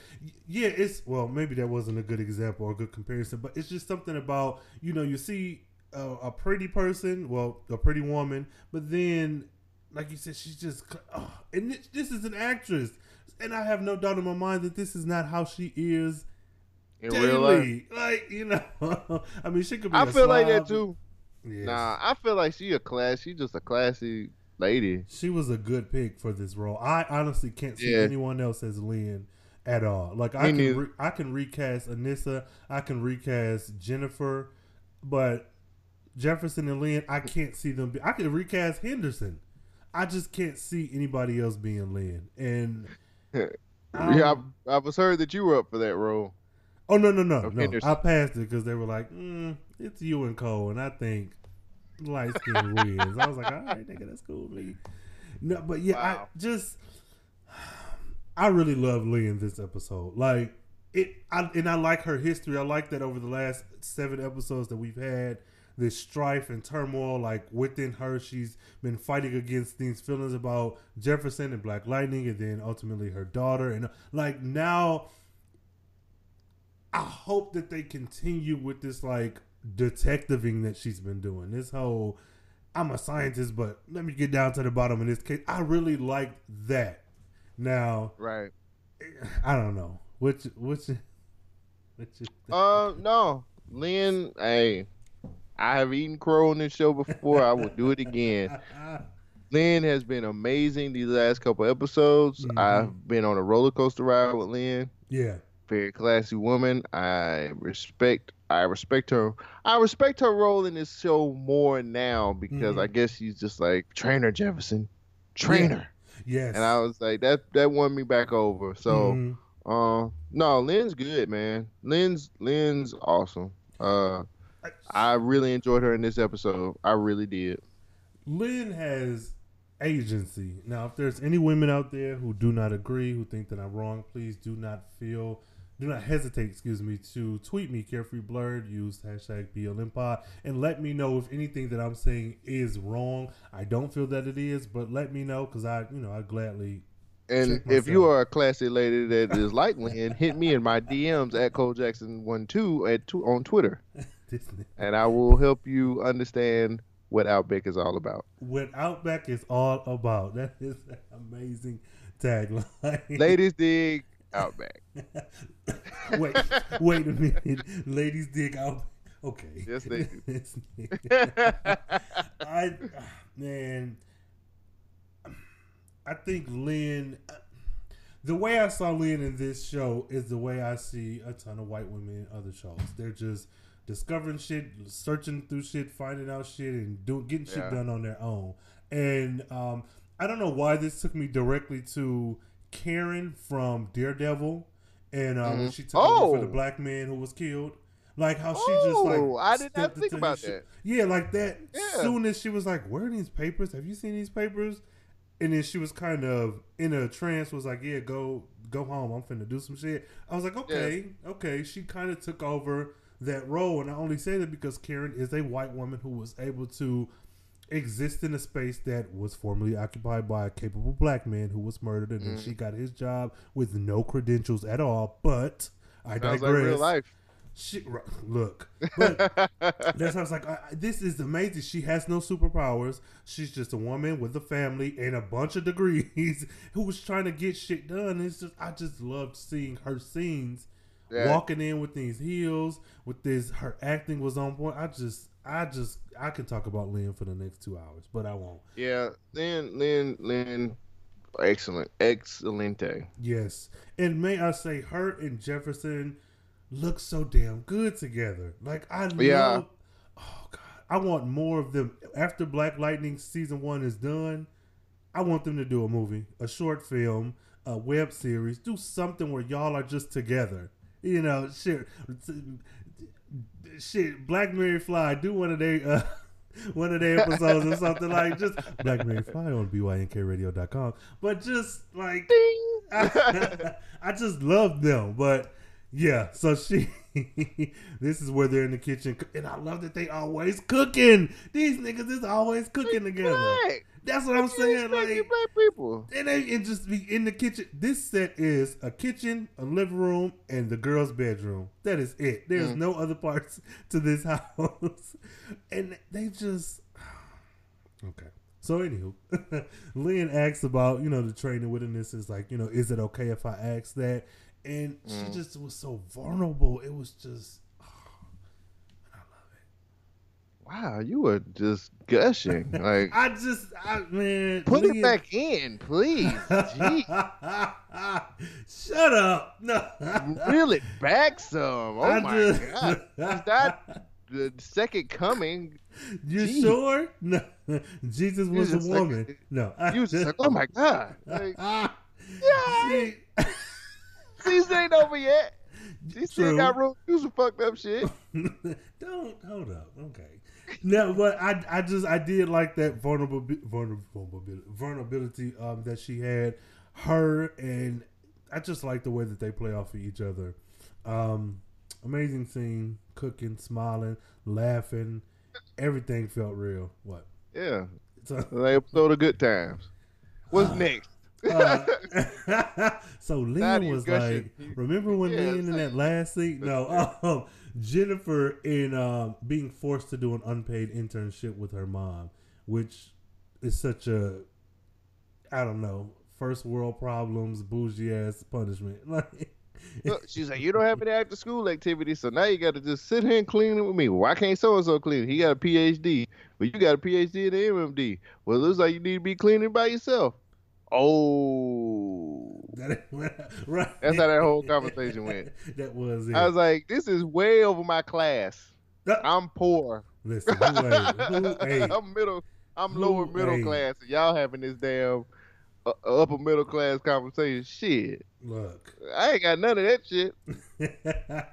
Yeah, it's well, maybe that wasn't a good example or a good comparison, but it's just something about you know you see a, a pretty person, well, a pretty woman, but then, like you said, she's just, oh, and this, this is an actress, and I have no doubt in my mind that this is not how she is In real life, daily. Like you know, I mean, she could be. I feel like that too. Yes. Nah, I feel like she a class. She just a classy lady. She was a good pick for this role. I honestly can't see Yeah. anyone else as Lynn at all. Like I Me can, re- I can recast Anissa, I can recast Jennifer, but Jefferson and Lynn, I can't see them. Be- I can recast Henderson. I just can't see anybody else being Lynn. And um, yeah, I, I was heard that you were up for that role. oh no no no no, Henderson. I passed it because they were like, mm, it's you and Cole, and I think light skin wins. I was like, all right, nigga, that's cool with me. No, but yeah, I just I really love Lee in this episode. Like it, I, and I like her history. I like that over the last seven episodes that we've had, this strife and turmoil. Like within her, she's been fighting against these feelings about Jefferson and Black Lightning, and then ultimately her daughter. And like now, I hope that they continue with this like detectiving that she's been doing. This whole I'm a scientist, but let me get down to the bottom of this case. I really liked that. Now, Right. I don't know. Which which which Uh, no, Lynn. Hey, I have eaten crow on this show before. I will do it again. Lynn has been amazing these last couple episodes. Mhm. I've been on a roller coaster ride with Lynn. yeah. Very classy woman. I respect. I respect her. I respect her role in this show more now because Mhm. I guess she's just like trainer Jefferson, trainer, Yes. and I was like that. That won me back over. So. Mhm. Uh, no, Lynn's good, man. Lynn's Lynn's awesome. Uh, I really enjoyed her in this episode. I really did. Lynn has agency. Now, if there's any women out there who do not agree, who think that I'm wrong, please do not feel, do not hesitate, excuse me, to tweet me, Carefree Blurred, use hashtag BLMPod, and let me know if anything that I'm saying is wrong. I don't feel that it is, but let me know because I, you know, I gladly. And if you are a classy lady that is like Lynn, hit me in my DMs at Cole Jackson one two at two on Twitter, and I will help you understand what Outback is all about. what Outback is all about. That is an amazing tagline. Ladies dig Outback. wait, wait a minute. Ladies dig out. Okay. Yes, they do. I man, I think Lynn. the way I saw Lynn in this show is the way I see a ton of white women in other shows. They're just discovering shit, searching through shit, finding out shit, and doing getting shit Yeah. done on their own. And um, I don't know why this took me directly to Karen from Daredevil, and uh, when Mhm. she took over for Oh. the black man who was killed. Like how she just like Oh, I did not think about that. Yeah, like that. Yeah. Soon as she was like, "Where are these papers? Have you seen these papers?" And then she was kind of in a trance. Was like, "Yeah, go go home. I'm finna do some shit." I was like, "Okay, okay." She kind of took over that role, and I only say that because Karen is a white woman who was able to exist in a space that was formerly occupied by a capable black man who was murdered, and then Mm. she got his job with no credentials at all. But I Sounds digress. like real life. Right, look, but that's how I was like, I- this is amazing. She has no superpowers. She's just a woman with a family and a bunch of degrees who was trying to get shit done. It's just, I just loved seeing her scenes, Yeah. walking in with these heels, with this. Her acting was on point. I just, I just, I could talk about Lynn for the next two hours, but I won't. Yeah, Lynn, Lynn, Lynn, excellent, excelente. Yes, and may I say, her and Jefferson look so damn good together. Like I Yeah. love. Oh God, I want more of them. After Black Lightning season one is done, I want them to do a movie, a short film, a web series, do something where y'all are just together. You know, shit, shit. Black Mary Fly, do one of their. Uh, One of their episodes or something like just Black Mary Fly on BYNKRadio.com. But just like I, I just love them. But yeah, so she this is where they're in the kitchen and I love that they always cooking. These niggas is always cooking together. That's what I'm saying. expect you Like black people. and they just be in the kitchen. This set is a kitchen, a living room, and the girl's bedroom. That is it. There's Mm. no other parts to this house. And they just Okay. So anywho, Lynn asks about, you know, the training witness is like, you know, is it okay if I ask that? And she Mm. just was so vulnerable. It was just Wow, you were just gushing. Like, I just I man put it back in, please. Shut up. No. reel it back some. Oh I my just- god, is that the second coming? You Gee. sure? No. Jesus was a like- woman. no. I You was like, oh my god. Like, Ah, yeah, season ain't over yet. She still True. got room to do some fucked up shit. don't hold up. Okay. No, but I I just I did like that vulnerable vulnerability, vulnerability um that she had her and I just like the way that they play off of each other. Um amazing scene, cooking, smiling, laughing, everything felt real. What? Yeah, So, an episode of Good Times. What's next? Uh, so Lynn was gushing. like, remember when Yeah, Lynn in that last scene? No, um, Jennifer in um, being forced to do an unpaid internship with her mom, which is such a, I don't know, first world problems, bougie ass punishment. Like, she's like, you don't have any after school activities, so now you got to just sit here and clean it with me. Why can't so and so clean? He got a PhD, but you got a PhD in the MMD. Well, it looks like you need to be cleaning by yourself. Oh, that, right. That's how that whole conversation went. that was it. I was like, this is way over my class. Uh, I'm poor. Listen, who? Who? I'm middle. I'm Who lower middle class, y'all having this damn uh, upper middle class conversation. Shit, Look. I ain't got none of that shit.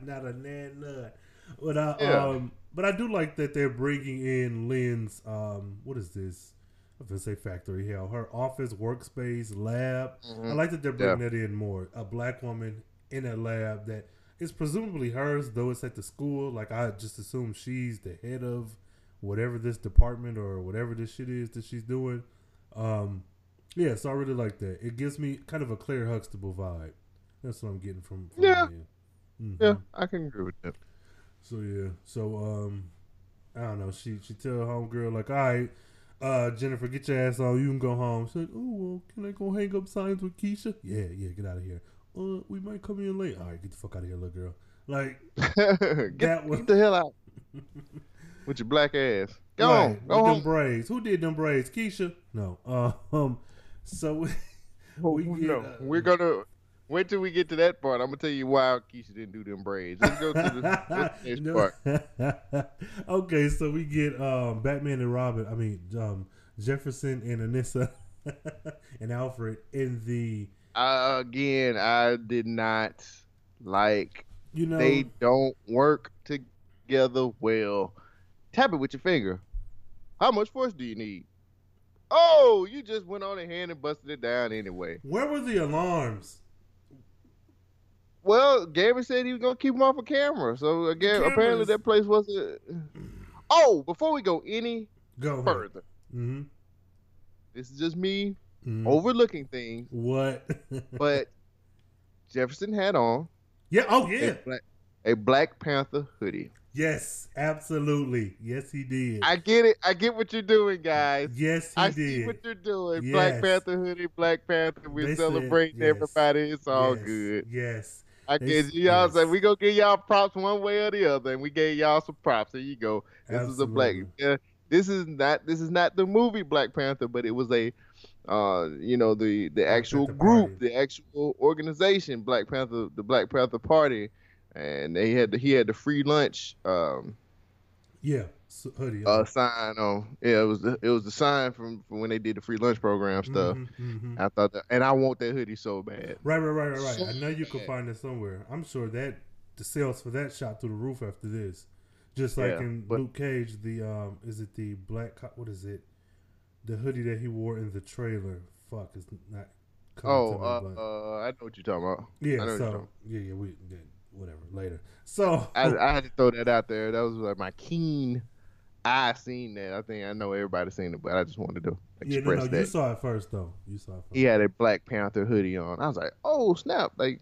not a nan nut. But I, Yeah. um, but I do like that they're bringing in Lynn's. Um, what is this? I was gonna say factory hell. Her office, workspace, lab. I Mhm. like that they're bringing that in more. A black woman in a lab that is presumably hers, though it's at the school. Like I just assume she's the head of whatever this department or whatever this shit is that she's doing. Um, yeah, so I really like that. It gives me kind of a Claire Huxtable vibe. That's what I'm getting from. from Yeah. Mhm. Yeah, I can agree with that. So yeah, so um, I don't know. She she tell her homegirl like, all right, uh, Jennifer, get your ass on. You can go home. She's like, oh well, can I go hang up signs with Keisha? Yeah, yeah, get out of here. Uh, we might come in late. All right, get the fuck out of here, little girl. Like get, That was- get the hell out with your black ass. Go right, on, with go them home. braids. Who did them braids? Keisha? No. Uh, um. So we, we get, no, uh, we're gonna Wait till we get to that part. I'm gonna tell you why Keisha didn't do them braids. Let's go to the, next No. part. okay, so we get um, Batman and Robin. I mean um, Jefferson and Anissa and Alfred in the. Uh, again, I did not like. You know, They don't work together well. Tap it with your finger. How much force do you need? Oh, you just went on ahead and busted it down anyway. where were the alarms? Well, Gavin said he was gonna keep him off a camera, so again, Cameras. apparently that place wasn't. Oh, before we go any Go further, Mm-hmm. this is just me Mhm. overlooking things. What? But Jefferson had on yeah. Oh a, yeah. black, a Black Panther hoodie. Yes, absolutely. Yes, he did. I get it. I get what you're doing, guys. yes, he I did. see what you're doing. Yes. Black Panther hoodie, Black Panther. We're They said celebrating yes. everybody. It's all Yes, good. Yes. I guess s- y'all say we gonna give y'all props one way or the other, and we gave y'all some props. There you go. This is a black. Absolutely. Yeah, this is not. This is not the movie Black Panther, but it was a, uh, you know, the the actual group, the actual organization, Black Panther, the Black Panther Party, and they had the, he had the free lunch um Yeah. So, hoodie. uh sign on. Yeah, it was the it was the sign from, from when they did the free lunch program stuff. Mhm, mhm. I thought that, and I want that hoodie so bad. Right, right, right, right, right. So I know you can bad. find it somewhere. I'm sure that the sales for that shot through the roof after this. Just like Yeah, in but- Luke Cage, the um, is it the black? co- What is it? The hoodie that he wore in the trailer. Fuck, is not. coming Oh, to me, uh, but- uh, I know what you're talking about. I yeah. know what you're So yeah, yeah, we yeah, whatever later. So I, I had to throw that out there. That was like my keen eye seen that. I think I know everybody seen it, but I just wanted to yeah, express no, no, that. you saw it first though. You saw it first. he had a Black Panther hoodie on. I was like, oh snap! Like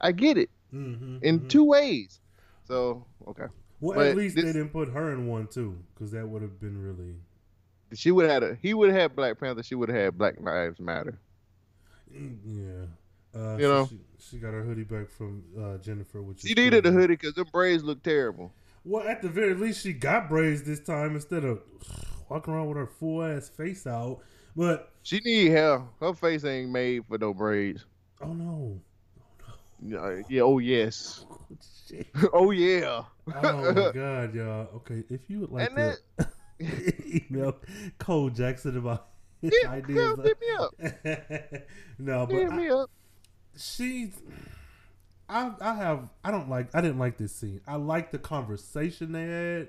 I get it hmm in two ways. So okay, Well, but at least they didn't put her in one too, because that would have been really. she would have had a he would have had Black Panther. She would have had Black Lives Matter. Mm, Yeah. Uh, You so know? she, she got her hoodie back from uh, Jennifer, which She needed a hoodie because them braids look terrible. Well, at the very least, she got braids this time instead of walking around with her full ass face out. But She need hair. Her face ain't made for no braids. oh no, oh, Yeah, uh, yeah, oh yes, shit! oh yeah. Oh my god, y'all. Okay, if you would like And to email Cole Jackson about his Yeah, ideas, girl, hit me up. no, but Hit I- me up. she I I have I don't like I didn't like this scene. I like the conversation they had,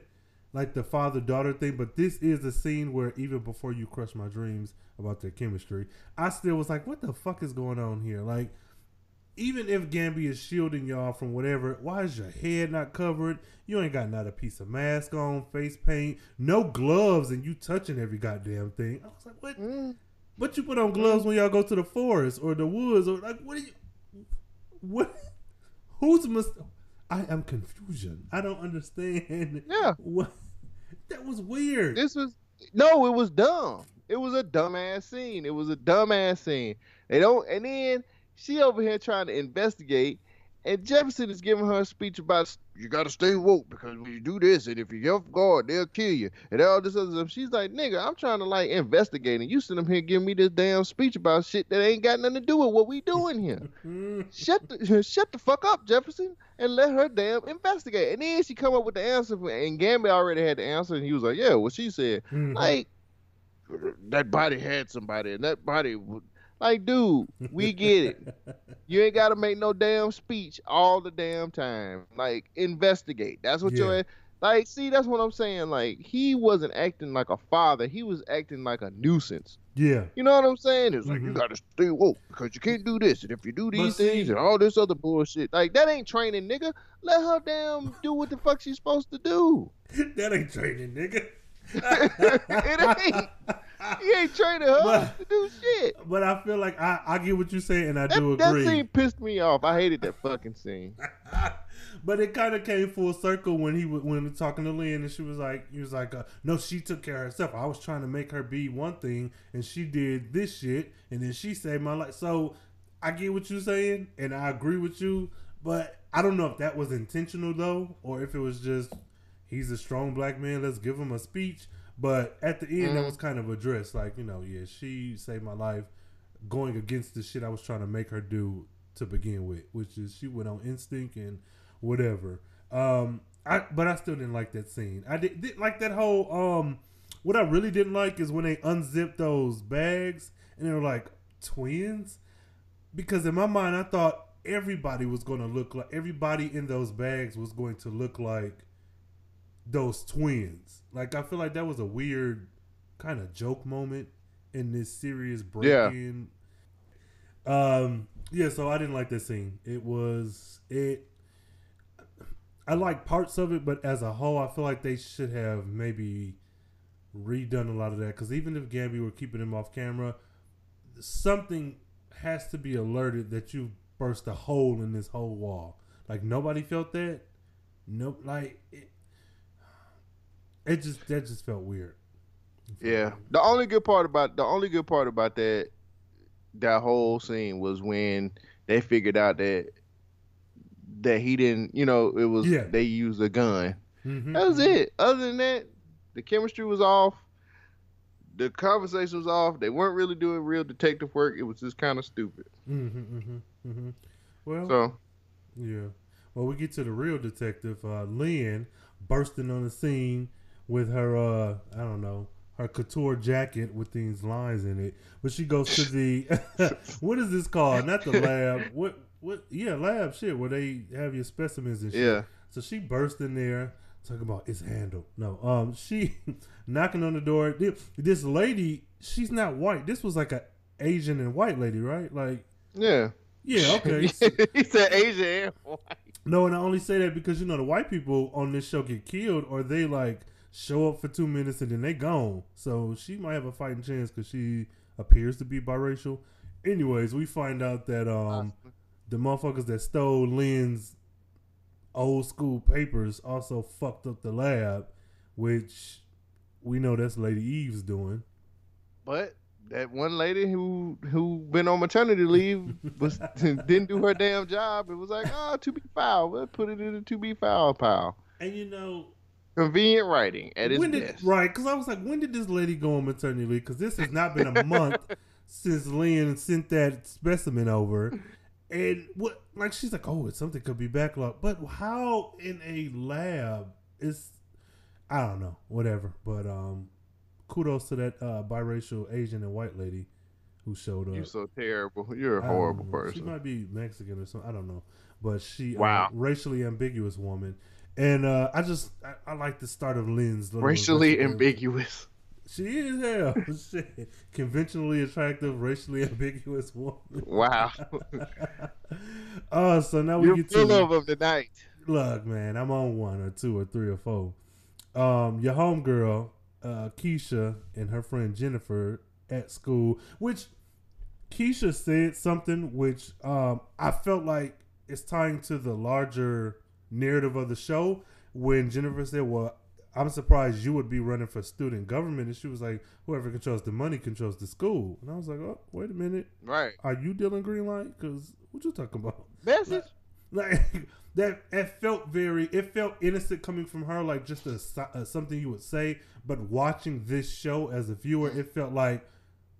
like the father daughter thing, but this is a scene where even before you crush my dreams about their chemistry, I still was like, what the fuck is going on here? Like even if Gambi is shielding y'all from whatever, why is your head not covered? You ain't got not a piece of mask on, face paint, no gloves, and you touching every goddamn thing. I was like, what? Mm. But you put on gloves when y'all go to the forest or the woods or like what are you what who's mis I am confusion. I don't understand. Yeah. What that was weird. This was no, it was dumb. It was a dumbass scene. It was a dumbass scene. They don't, and then she over here trying to investigate, and Jefferson is giving her a speech about you got to stay woke because when you do this, and if you're off guard, they'll kill you, and all this other stuff. She's like, nigga, I'm trying to like investigate, and you sitting up here giving me this damn speech about shit that ain't got nothing to do with what we doing here. Mm, shut the shut the fuck up, Jefferson, and let her damn investigate. And then she come up with the answer, for, and Gambi already had the answer, and he was like, "Yeah, what she said, mhm. like that body had somebody, and that body, would- like, dude, we get it. You ain't got to make no damn speech all the damn time. Like, investigate. That's what Yeah. you're. Like, see, that's what I'm saying. Like, he wasn't acting like a father. He was acting like a nuisance. yeah. You know what I'm saying? It's like you Mhm. gotta stay woke because you can't do this, and if you do these see- things and all this other bullshit, like that ain't training, nigga. Let her damn do what the fuck she's supposed to do. that ain't training, nigga. it ain't. He ain't training her But- to do shit. But I feel like I, I get what you're saying and I That, do that agree. scene pissed me off. I hated that fucking scene. but it kind of came full circle when he was when he talking to Lynn and she was like, he was like, uh, no, she took care of herself. I was trying to make her be one thing and she did this shit and then she saved my life. So I get what you're saying and I agree with you, but I don't know if that was intentional though or if it was just he's a strong black man. Let's give him a speech. But at the end, that Mhm. was kind of addressed, like you know, yeah, she saved my life, going against the shit I was trying to make her do to begin with, which is she went on instinct and whatever. Um, I but I still didn't like that scene. I did, didn't like that whole um. What I really didn't like is when they unzipped those bags and they were like twins, because in my mind I thought everybody was going to look like everybody in those bags was going to look like those twins. Like I feel like that was a weird kind of joke moment in this serious break in. Um yeah, so I didn't like that scene. It was it I like parts of it, but as a whole, I feel like they should have maybe redone a lot of that. Because even if Gambi were keeping him off camera, something has to be alerted that you burst a hole in this whole wall. Like nobody felt that. Nope. Like it, it just that just felt weird. Yeah. The only good part about the only good part about that that whole scene was when they figured out that that he didn't, you know, it was Yeah. they used a gun. Mhm. That was it. Other than that, the chemistry was off. The conversation was off. They weren't really doing real detective work. It was just kind of stupid. Mhm. Mhm. Mhm. Well, So Yeah. Well, we get to the real detective, uh, Lynn, bursting on the scene with her, uh, I don't know, her couture jacket with these lines in it. But she goes to the, what is this called? Not the lab. What? What? Yeah, lab shit where they have your specimens and shit. yeah, So she burst in there talking about it's handled. No, um, she knocking on the door. This lady, she's not white. This was like a Asian and white lady, right? Like, yeah. yeah, okay. he said Asian and white. No, and I only say that because you know the white people on this show get killed, or they like show up for two minutes and then they gone. So she might have a fighting chance because she appears to be biracial. Anyways, we find out that um the motherfuckers that stole Lynn's old school papers also fucked up the lab, which we know that's Lady Eve's doing. But that one lady who who been on maternity leave was didn't do her damn job. It was like, oh, to be filed. We'll put it in a to be filed pile. And you know, Convenient writing at its when did best. right? Because I was like, when did this lady go on maternity leave? Because this has not been a month since Lynn sent that specimen over, and what? Like she's like, oh, it's something could be backlogged, but how in a lab is? I don't know, whatever. But um, kudos to that uh, biracial Asian and white lady who showed up. You're so terrible. You're a horrible person. She might be Mexican or something. I don't know, but she Wow. uh, racially ambiguous woman. And uh, I just I, I like the start of Lynn's little Racially ambiguous. She is hell. Shit. Conventionally attractive, racially ambiguous woman. Wow. Oh, so now we You're get full to of them tonight. look, man. I'm on one or two or three or four. Um, your homegirl, uh, Keisha, and her friend Jennifer at school, which Keisha said something which um, I felt like it's tying to the larger narrative of the show. When Jennifer said, "Well, I'm surprised you would be running for student government," and she was like, "Whoever controls the money controls the school." And I was like, "Oh, wait a minute, Right. are you dealing green light? Because what you talking about?" Message. like that it felt very it felt innocent coming from her like just a, uh, something you would say but watching this show as a viewer it felt like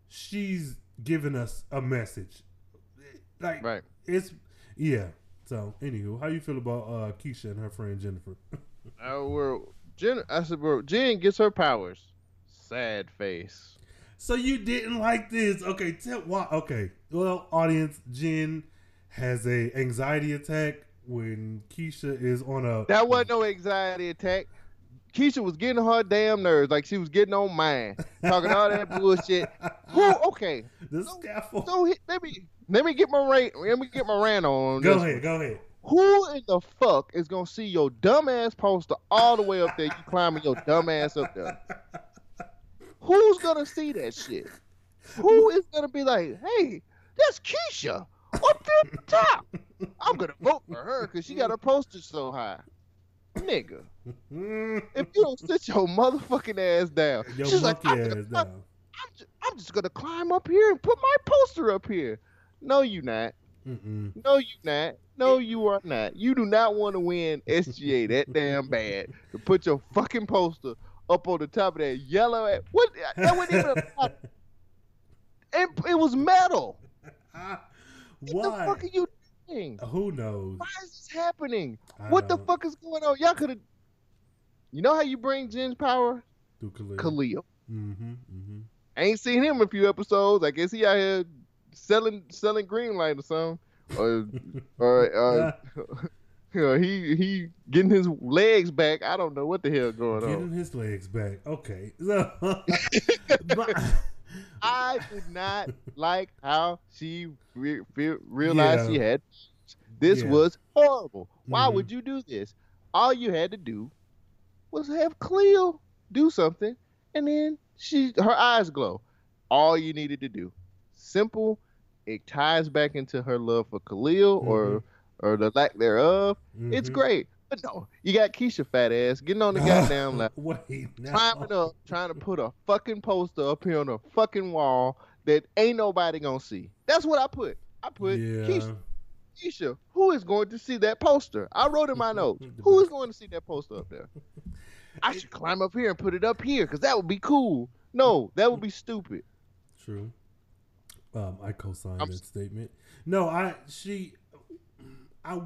she's giving us a message like Right. it's yeah so anywho how you feel about uh keisha and her friend jennifer Uh, well, Jen, I said, bro, Jen gets her powers. Sad face. so you didn't like this okay tell why okay well audience jen has a anxiety attack when keisha is on a That wasn't no anxiety attack. Keisha was getting her damn nerves, like she was getting on mine, talking all that bullshit. Who? Okay, the scaffold so he- let me let me get my rant. Let me get my rant on. Go ahead, one. go ahead. Who in the fuck is gonna see your dumb ass poster all the way up there? You climbing your dumb ass up there. Who's gonna see that shit? Who is gonna be like, hey, that's Keisha up there at the top? I'm gonna vote for her because she got her poster so high. Nigga, if you don't sit your motherfucking ass down, Your she's like, I'm, ass gonna, down. I'm, just, I'm just gonna climb up here and put my poster up here. No, you not. Mm-mm. No, you not. No, you are not. You do not want to win SGA that damn bad to put your fucking poster up on the top of that yellow. At, what? That wasn't even. A, it, it was metal. What the fuck are you? happening? Who knows? Why is this happening? I What the don't- fuck is going on? Y'all could have. You know how you bring Jen's power? Through Khalil. Khalil. Mm-hmm. Mm-hmm. I ain't seen him in a few episodes. I guess he out here selling selling green light or something. Or or uh, you know, he he getting his legs back. I don't know what the hell going Getting on. Getting his legs back. Okay. So, I did not like how she re- fe- realized Yeah. she had. This Yeah. was horrible. Why Mhm. would you do this? All you had to do was have Cleo do something, and then she her eyes glow. All you needed to do, simple. It ties back into her love for Khalil or or the lack thereof. It's Mhm. great, but no, you got Keisha fat ass getting on the goddamn lap Wait, now. climbing up, trying to put a fucking poster up here on a fucking wall that ain't nobody gonna see. That's what I put. I put Yeah. Keisha, Keisha, who is going to see that poster? I wrote in my notes. who is going to see that poster up there? I should climb up here and put it up here because that would be cool. No, that would be stupid. True. Um, I co-signed I'm- that statement. No, I she, I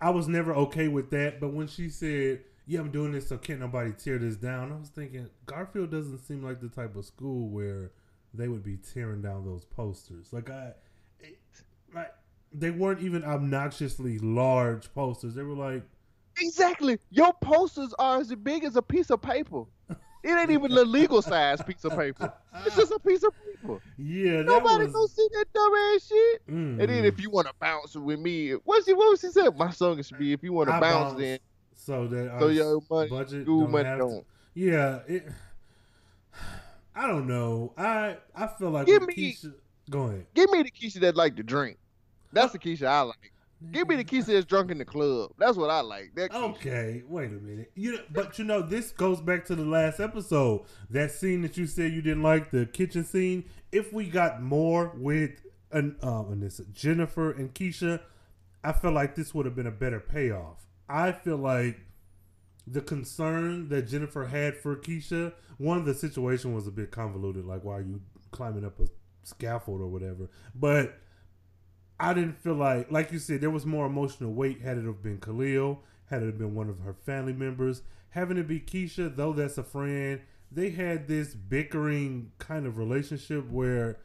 I was never okay with that. But when she said, "Yeah, I'm doing this so can't nobody tear this down," I was thinking Garfield doesn't seem like the type of school where they would be tearing down those posters. Like I, it, like they weren't even obnoxiously large posters. They were like, Exactly. Your posters are as big as a piece of paper. It ain't even the legal size piece of paper. It's just a piece of paper. yeah, Nobody was. gonna see that dumbass shit. Mm. And then if you want to bounce with me, what's she? What was she said? My song should be if you want to bounce, bounce then so that so our your money, budget don't money have don't. Yeah, it, I don't know. I I feel like Give me- Keisha. Go ahead. Give me the Keisha that like to drink. That's the Keisha I like. Give me the that's drunk in the club. That's what I like. That Okay, wait a minute. You know, but you know, this goes back to the last episode. That scene that you said you didn't like, the kitchen scene. If we got more with an um, and this Jennifer and Keisha, I feel like this would have been a better payoff. I feel like the concern that Jennifer had for Keisha, one, the situation was a bit convoluted. Like, why are you climbing up a scaffold or whatever? But I didn't feel like, like you said, there was more emotional weight had it have been Khalil, had it have been one of her family members. Having it be Keisha, though that's a friend, they had this bickering kind of relationship where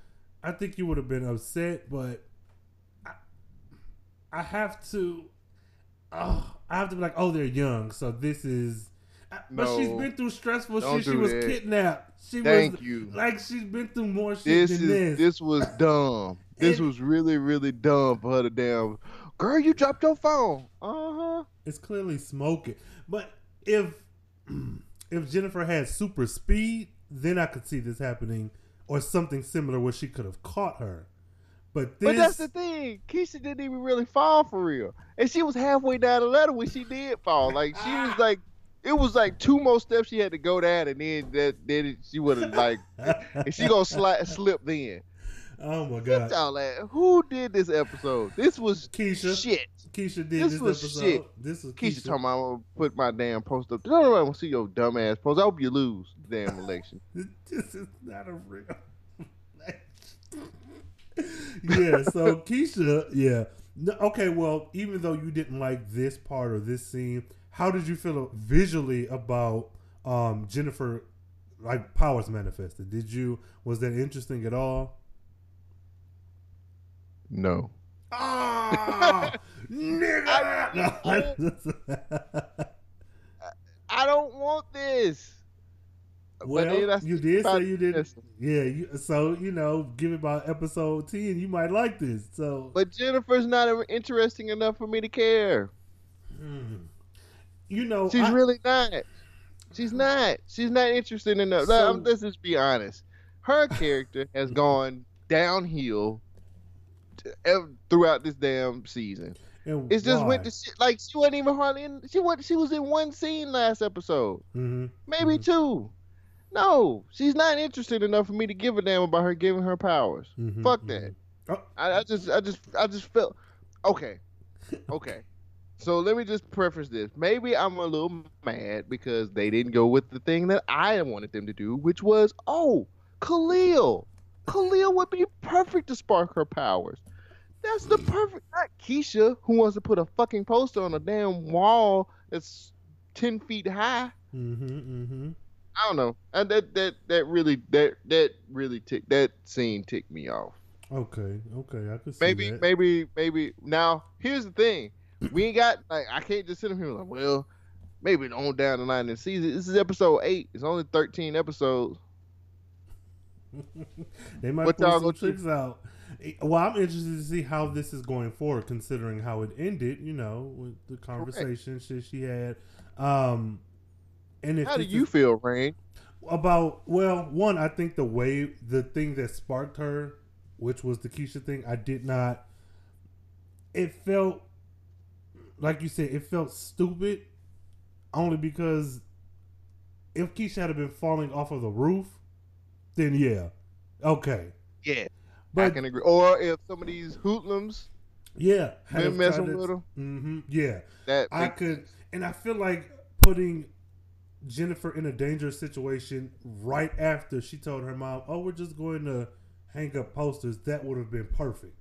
I think you would have been upset, but I, I have to, oh, I have to be like, oh, they're young, so this is. But she's been through stressful shit. She was that. kidnapped. She Thank was you. like she's been through more shit This than is this. this was dumb. This was really really dumb for her to damn. Girl, you dropped your phone. Uh huh. It's clearly smoking. But if if Jennifer had super speed, then I could see this happening or something similar where she could have caught her. But this But that's the thing. Keisha didn't even really fall for real, and she was halfway down the ladder when she did fall. Like she was like, it was like two more steps she had to go down, and then that then she would have like, and she gonna slide slip then. Oh my god. y'all at who did this episode? This was Keisha. shit. Keisha did This this, was episode. shit. This is Keisha Keisha. talking about I'm gonna put my damn post up. No, no, I want to see your dumb ass post. I hope you lose the damn election. this is not a real. yeah, so Keisha, yeah. No, okay, well, even though you didn't like this part or this scene, how did you feel visually about um, Jennifer, like powers manifested? Did you was that interesting at all? No. Ah, nigga. I don't want this. well, then you did say you didn't. this. Yeah, you, so you know, give it about episode ten, you might like this. So But Jennifer's not interesting enough for me to care. Hmm. You know, She's I- really not. She's not. She's not interested enough. Like, So- I'm- let's just be honest. Her character has gone downhill t- ev- throughout this damn season. and It's just why? went to shit. Like she wasn't even hardly in. She was. She was in one scene last episode, Mhm. maybe Mhm. two. No, she's not interested enough for me to give a damn about her giving her powers. Mhm, Fuck mhm. that. Oh. I, I just, I just, I just felt okay, okay. So let me just preface this. Maybe I'm a little mad because they didn't go with the thing that I wanted them to do, which was, oh, Khalil. Khalil would be perfect to spark her powers. That's the perfect. Not Keisha, who wants to put a fucking poster on a damn wall that's ten feet high. Mm-hmm. Mm-hmm. I don't know. And that that that really that that really ticked that scene ticked me off. Okay. Okay. I could see Maybe that. maybe maybe. Now here's the thing. We ain't got like I can't just sit here like well. Maybe on down the line in the season. This is episode eight. It's only thirteen episodes. they might What pull some do? tricks out. Well, I'm interested to see how this is going forward, considering how it ended. You know, with the conversation shit she had. Um, and if How do you is- feel, Rain? about well one i think the way the thing that sparked her which was the keisha thing i did not it felt like you said it felt stupid only because if keisha had been falling off of the roof then yeah okay Yeah, I can agree. Or if some of these hoodlums yeah been messing with her, hmm yeah that I could, and I feel like putting Jennifer in a dangerous situation right after she told her mom, "Oh, we're just going to hang up posters." That would have been perfect.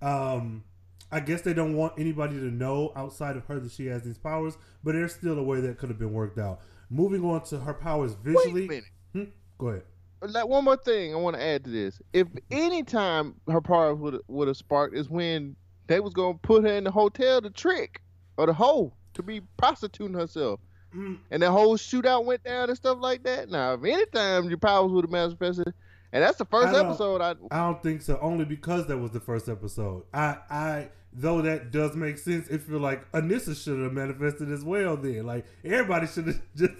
Um, I guess they don't want anybody to know outside of her that she has these powers, but there's still a way that could have been worked out. Moving on to her powers Wait a visually. minute. Hmm? Go ahead. Like one more thing I want to add to this. If any time her power would would have sparked is when they was gonna put her in the hotel to trick or the hole to be prostituting herself, Mm, and the whole shootout went down and stuff like that. Now, if any time your powers would have manifested, and that's the first I episode, I I don't think so. Only because that was the first episode. I, I, though that does make sense. It feel like Anissa should have manifested as well. Then, like everybody should have just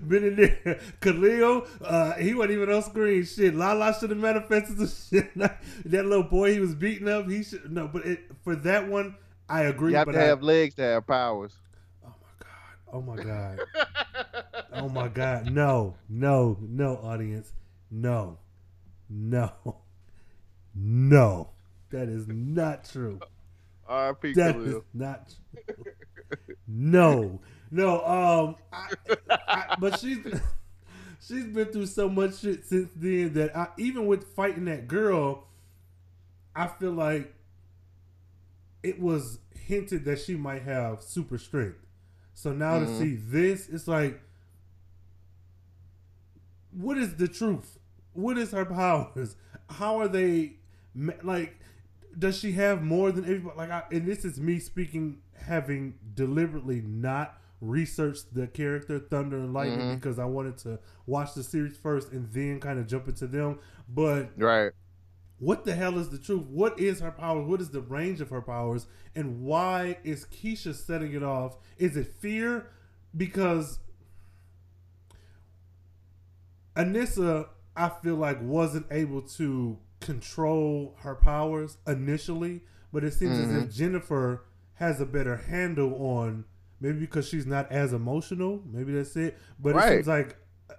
been in there. Khalil, uh, he wasn't even on screen. Shit, Lala should have manifested some shit. that little boy he was beating up, he should no. But it, for that one, I agree. you have to I- have legs to have powers. Oh my god! Oh my god! Oh my god! No, no, no, audience, no, no, no. That is not true. R.I.P. That is Khalil. not true. No, no. Um, I, I, but she's she's been through so much shit since then that I, even with fighting that girl, I feel like it was hinted that she might have super strength. So now to Mhm. see this, it's like, what is the truth? What is her powers? How are they? Like, does she have more than everybody? Like, I, and this is me speaking, having deliberately not researched the character Thunder and Lightning Mhm. because I wanted to watch the series first and then kind of jump into them. But Right. what the hell is the truth? What is her power? What is the range of her powers? And why is Keisha setting it off? Is it fear? Because Anissa, I feel like, wasn't able to control her powers initially, but it seems as if Jennifer has a better handle on maybe because she's not as emotional. Maybe that's it. But it seems like uh,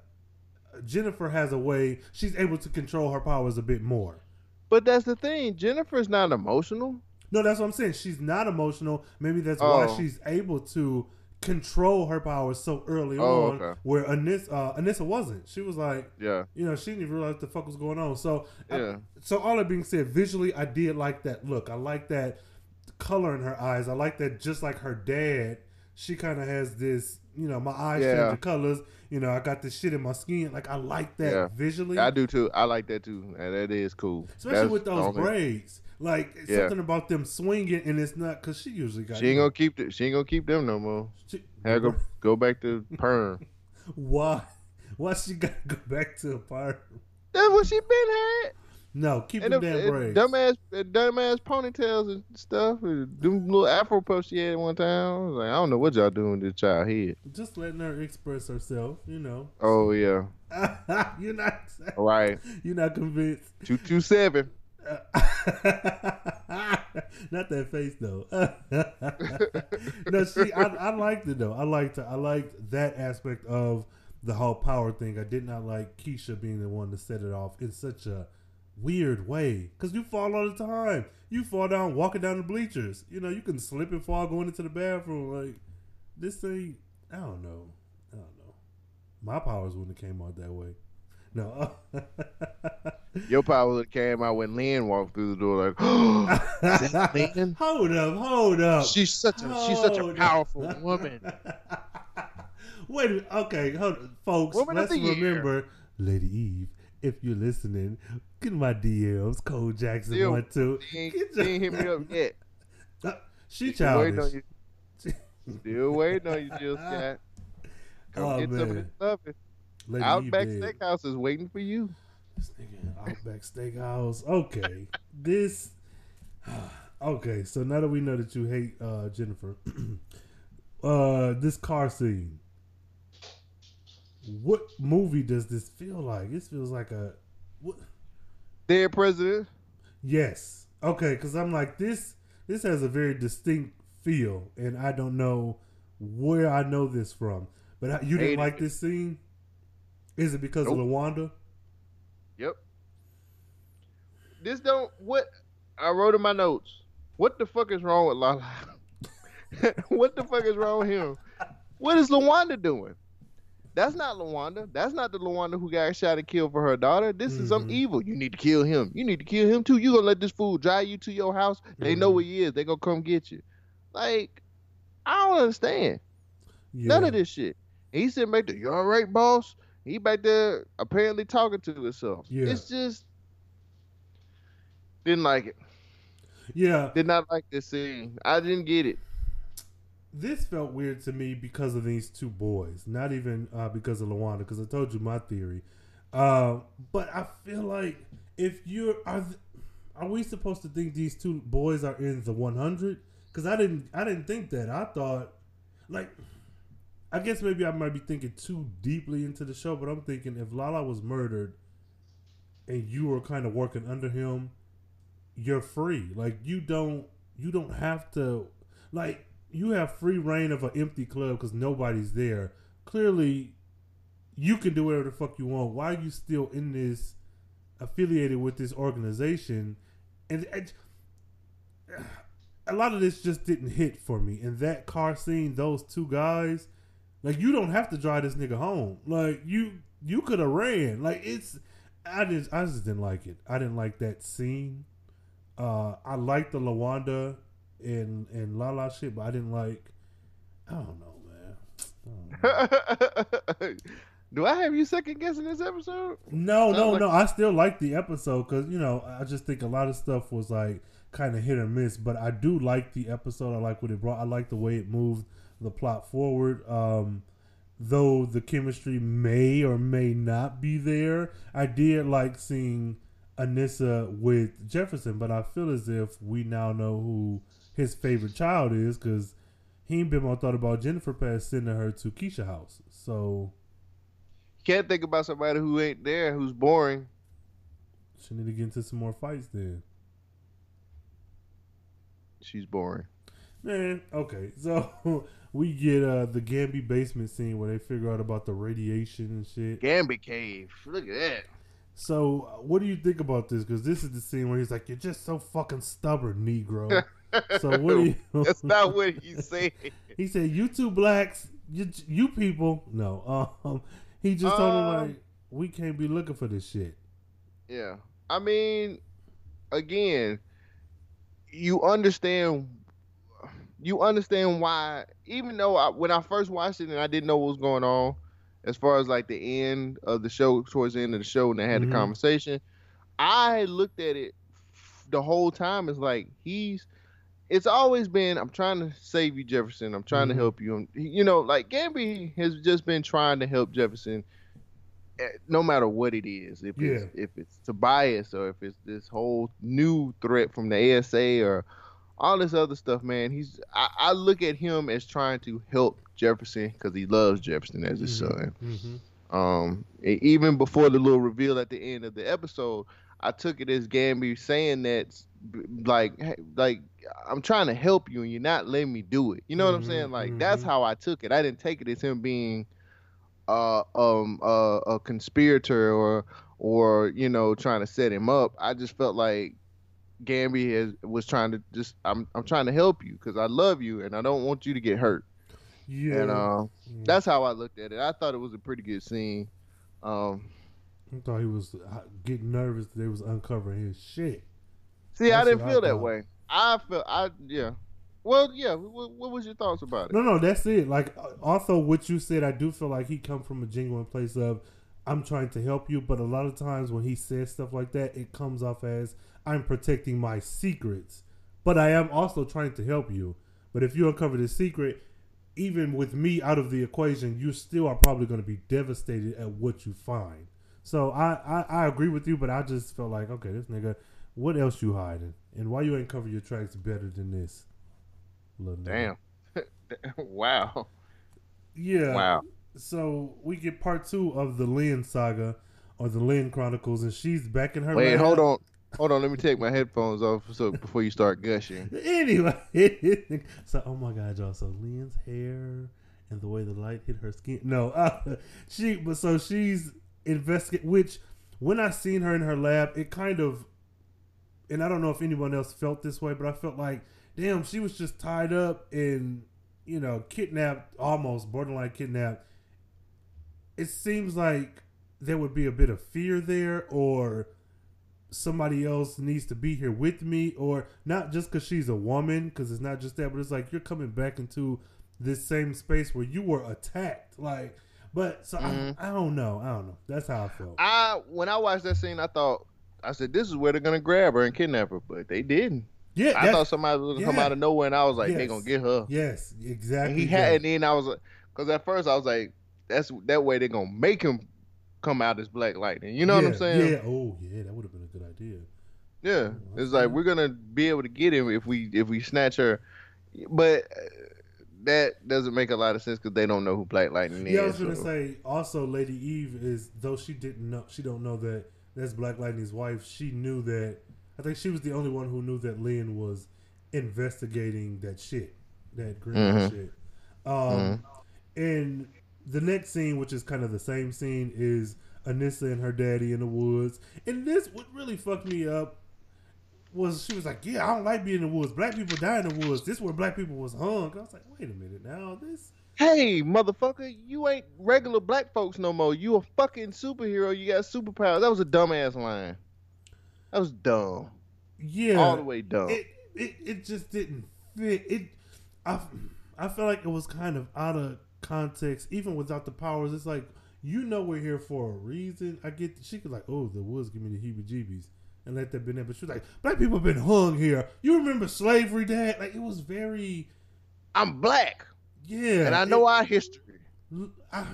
Jennifer has a way, she's able to control her powers a bit more. But that's the thing. Jennifer's not emotional. No, that's what I'm saying. She's not emotional. Maybe that's why Oh. she's able to control her powers so early Oh, on. okay. Where Anissa, uh, Anissa wasn't. She was like, Yeah. you know, she didn't even realize what the fuck was going on. So, I- Yeah. so all that being said, visually, I did like that look. I like that color in her eyes. I like that just like her dad, she kind of has this, you know, my eyes Yeah. change the colors. You know, I got this shit in my skin. Like, I like that Yeah. visually. I do too. I like that too. And that is cool. Especially That's with those braids. Like, Yeah. something about them swinging, and it's not, because she usually got She ain't gonna keep the, she ain't gonna keep them no more. She- Have go go back to perm. Why? Why she gotta go back to a part? That's what she been had. No, keep And them them, damn braids. dumbass, dumbass ponytails and stuff. and Them little afro puffs she had one time. I was like, I don't know what y'all doing to this child head. Just letting her express herself, you know. Oh yeah, you're not. right. You're not convinced. Two two seven. not that face though. no, she. I, I liked it though. I liked. I liked that aspect of the whole power thing. I did not like Keisha being the one to set it off in such a weird way. Cause you fall all the time. You fall down walking down the bleachers. You know, you can slip and fall going into the bathroom. Like this thing. I don't know. I don't know. My powers wouldn't have came out that way. No. Your power would have came out when Lynn walked through the door like, oh, is that Lynn? hold up, hold up. She's such a she's such a powerful up. woman. Wait, okay, hold folks. Woman let's remember, Lady Eve. If you're listening, get my DMs. Cole Jackson Still, one two. She ain't, she ain't hit me up yet. Uh, She Still waiting on childish. you. Still waiting on you, Jill Scott. Come Oh, get some of man. this stuff. Lady Outback. Steakhouse is waiting for you. This nigga Outback Steakhouse. Okay, this. Okay, so now that we know that you hate uh, Jennifer, uh, this car scene. What movie does this feel like? This feels like a what? Dead president. Yes. Okay, because I'm like this. This has a very distinct feel, and I don't know where I know this from. But I- you didn't like this scene? Is it because Nope. of Lawanda? Yep. This don't what I wrote in my notes. What the fuck is wrong with Lala? what the fuck is wrong with him? What is Lawanda doing? That's not Lawanda. That's not the Lawanda who got shot and killed for her daughter. This is some Mhm. evil. You need to kill him. You need to kill him too. You gonna let this fool drive you to your house? They know Mhm. where he is. They gonna come get you. Like, I don't understand. Yeah. None of this shit. He said, back there, you all right, boss? He back there apparently talking to himself. Yeah. It's just didn't like it. Yeah. Did not like this scene. I didn't get it. This felt weird to me because of these two boys, not even uh, because of Lawanda. Because I told you my theory, uh, but I feel like if you're are th- are we supposed to think these two boys are in the 100? Because I didn't I didn't think that. I thought like I guess maybe I might be thinking too deeply into the show, but I'm thinking if Lala was murdered and you were kind of working under him, you're free. Like you don't you don't have to like you have free reign of an empty club because nobody's there. Clearly, you can do whatever the fuck you want. Why are you still in this affiliated with this organization? And, and a lot of this just didn't hit for me. In that car scene, those two guys, like you don't have to drive this nigga home. Like you, you could have ran. Like it's, I just, I just didn't like it. I didn't like that scene. Uh, I liked the Lawanda and and Lala shit, but I didn't like. I don't know, man. I don't know. Do I have you second guessing this episode? No, no, like- no. I still like the episode because you know I just think a lot of stuff was like kind of hit or miss. But I do like the episode. I like what it brought. I like the way it moved the plot forward. Um, though the chemistry may or may not be there, I did like seeing Anissa with Jefferson. But I feel as if we now know who his favorite child is because he ain't been more thought about Jennifer past sending her to Keisha house. So you Can't think about somebody who ain't there, who's boring. she need to get into some more fights then. She's boring. Man, okay. So we get uh the Gambi basement scene where they figure out about the radiation and shit. Gambit Cave. Look at that. So what do you think about this? Because this is the scene where he's like, "You're just so fucking stubborn, Negro." so what do you? That's not what he said. he said, "You two blacks, you, you people." No, um, he just told him Um, like, "We can't be looking for this shit." Yeah. I mean, again, you understand you understand why even though I, when I first watched it and I didn't know what was going on as far as like the end of the show towards the end of the show and they had Mhm. the conversation, I looked at it the whole time as like he's it's always been I'm trying to save you Jefferson. I'm trying Mhm. to help you. And, you know, like Gambi has just been trying to help Jefferson eh, no matter what it is. If it's Yeah. if it's Tobias or if it's this whole new threat from the ASA or all this other stuff, man. He's I, I look at him as trying to help Jefferson because he loves Jefferson as his son. Mm-hmm. Um, even before the little reveal at the end of the episode, I took it as Gambi saying that, like, hey, like I'm trying to help you and you're not letting me do it. You know what I'm saying? Like that's mhm. how I took it. I didn't take it as him being, uh, um, uh, a conspirator or or you know trying to set him up. I just felt like Gambi has, was trying to just I'm I'm trying to help you because I love you and I don't want you to get hurt. Yeah, And uh, Mm. that's how I looked at it. I thought it was a pretty good scene. Um, I thought he was uh, getting nervous that they was uncovering his shit. See, I didn't what I feel that way. I felt I yeah. Well, yeah. What, what was your thoughts about it? No, no, that's it. Like, also what you said, I do feel like he come from a genuine place of I'm trying to help you, but a lot of times when he says stuff like that, it comes off as I'm protecting my secrets, but I am also trying to help you. But if you uncover the secret, even with me out of the equation, you still are probably going to be devastated at what you find. So I, I, I agree with you, but I just felt like, okay, this nigga, what else you hiding, and why you ain't cover your tracks better than this? Little. Damn. wow. Yeah. Wow. So we get part two of the Lynn saga or the Lynn Chronicles, and she's back in her. Wait, lab. hold on. Hold on. Let me take my headphones off so before you start gushing. Anyway, so oh my god, y'all. So Lynn's hair and the way the light hit her skin. No, uh, she. But so she's investigate. Which when I seen her in her lab, it kind of. And I don't know if anyone else felt this way, but I felt like, damn, she was just tied up and you know kidnapped, almost borderline kidnapped. It seems like there would be a bit of fear there, or somebody else needs to be here with me or not just because she's a woman because it's not just that but it's like you're coming back into this same space where you were attacked like but so Mhm. I, I don't know i don't know that's how i felt I when I watched that scene, I thought I said this is where they're gonna grab her and kidnap her, but they didn't. yeah I thought somebody was gonna come out of nowhere, and I was like, Yes. they're gonna get her. yes And exactly he had, and then I was like, because at first I was like, that's that way they're gonna make him come out as Black Lightning. You know what I'm saying? yeah oh yeah that would have been a good idea Yeah, Oh, it's like we're gonna be able to get him if we if we snatch her, but uh, that doesn't make a lot of sense because they don't know who Black Lightning is. yeah i was gonna so- say also lady eve is though she didn't know she don't know that that's black lightning's wife she knew that i think she was the only one who knew that lynn was investigating that shit that green Mhm. shit. Um and the next scene which is kind of the same scene is anissa and her daddy in the woods. And this what really fucked me up was she was like yeah i don't like being in the woods. Black people die in the woods. This is where black people was hung. I was like wait a minute now. This Hey, motherfucker, you ain't regular black folks no more. You a fucking superhero. You got superpowers. That was a dumbass line. That was dumb. yeah All the way dumb. it, it it just didn't fit. It I I felt like it was kind of out of context, even without the powers. It's like you know we're here for a reason. I get she could like, oh, the woods give me the heebie-jeebies, and let that been there. But she was like, black people have been hung here. You remember slavery, Dad? Like it was very I'm black, yeah, and I know it- our history. I,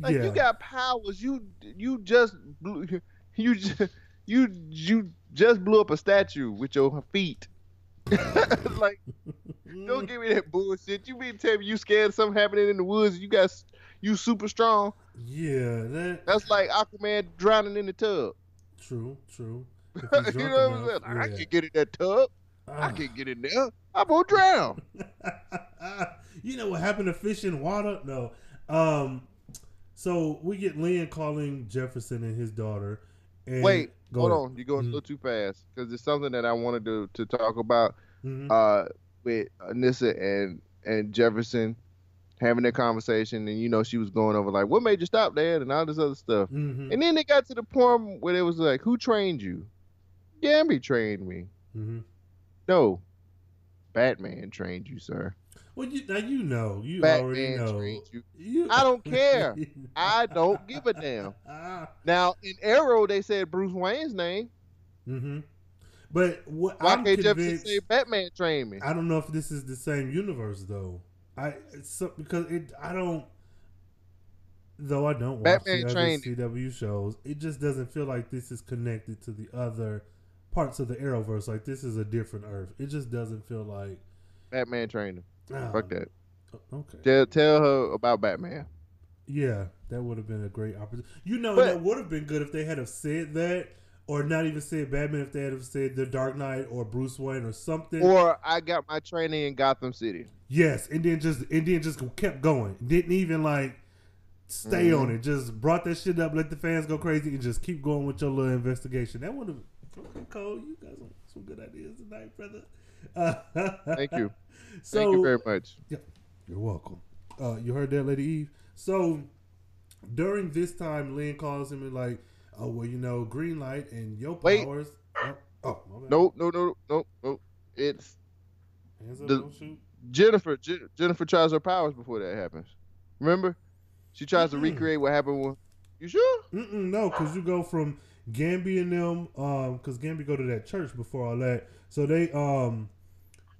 Like yeah. you got powers. You you just blew, you just, you you just blew up a statue with your feet. like don't give me that bullshit. You mean tell me you scared of something happening in the woods? You got you super strong. yeah, that That's like Aquaman drowning in the tub. true, true. You know what I'm saying? I yeah. can get in that tub. I Ah. can get in there. I'm gonna drown. You know what happened to fish in water? No. Um. So we get Lynn calling Jefferson and his daughter. And Wait, go hold ahead. on. You're going Mhm. a little too fast because it's something that I wanted to to talk about Mhm. uh, with Anissa and and Jefferson having that conversation, and you know she was going over like, "What made you stop, Dad?" and all this other stuff. Mhm. And then they got to the point where it was like, "Who trained you?" Gambit trained me. Mhm. No, Batman trained you, sir. Well, you, now you know. You already Batman know. you. You- I don't care. I don't give a damn. Now in Arrow, they said Bruce Wayne's name. Mm-hmm. But what Why I'm can't Jefferson convinced, say Batman trained me? I don't know if this is the same universe though. I so, because it I don't. Though I don't watch Batman the other CW shows, it just doesn't feel like this is connected to the other parts of the Arrowverse. Like this is a different Earth. It just doesn't feel like. Batman trained him. Fuck that. Okay. Tell tell her about Batman. Yeah, that would have been a great opportunity. You know, But- that would have been good if they had have said that, or not even said Batman. If they had have said the Dark Knight or Bruce Wayne or something. Or I got my training in Gotham City. Yes, and then just and then just kept going. Didn't even like stay Mhm. on it. Just brought that shit up, let the fans go crazy, and just keep going with your little investigation. That would have okay, Cole. You got some, some good ideas tonight, brother. Uh, Thank you. So Thank you very much. Yeah, you're welcome. Uh, you heard that, Lady Eve. So during this time, Lynn calls him and like, oh well, you know, green light and your Wait. powers. Oh, oh. No, no, no, no, no. It's up, the- don't shoot. Jennifer. Je- Jennifer tries her powers before that happens. Remember? She tries to Mm-mm. recreate what happened with. You sure? Mm-mm, no, because you go from Gambi and them, um, because Gambi go to that church before all that. So they um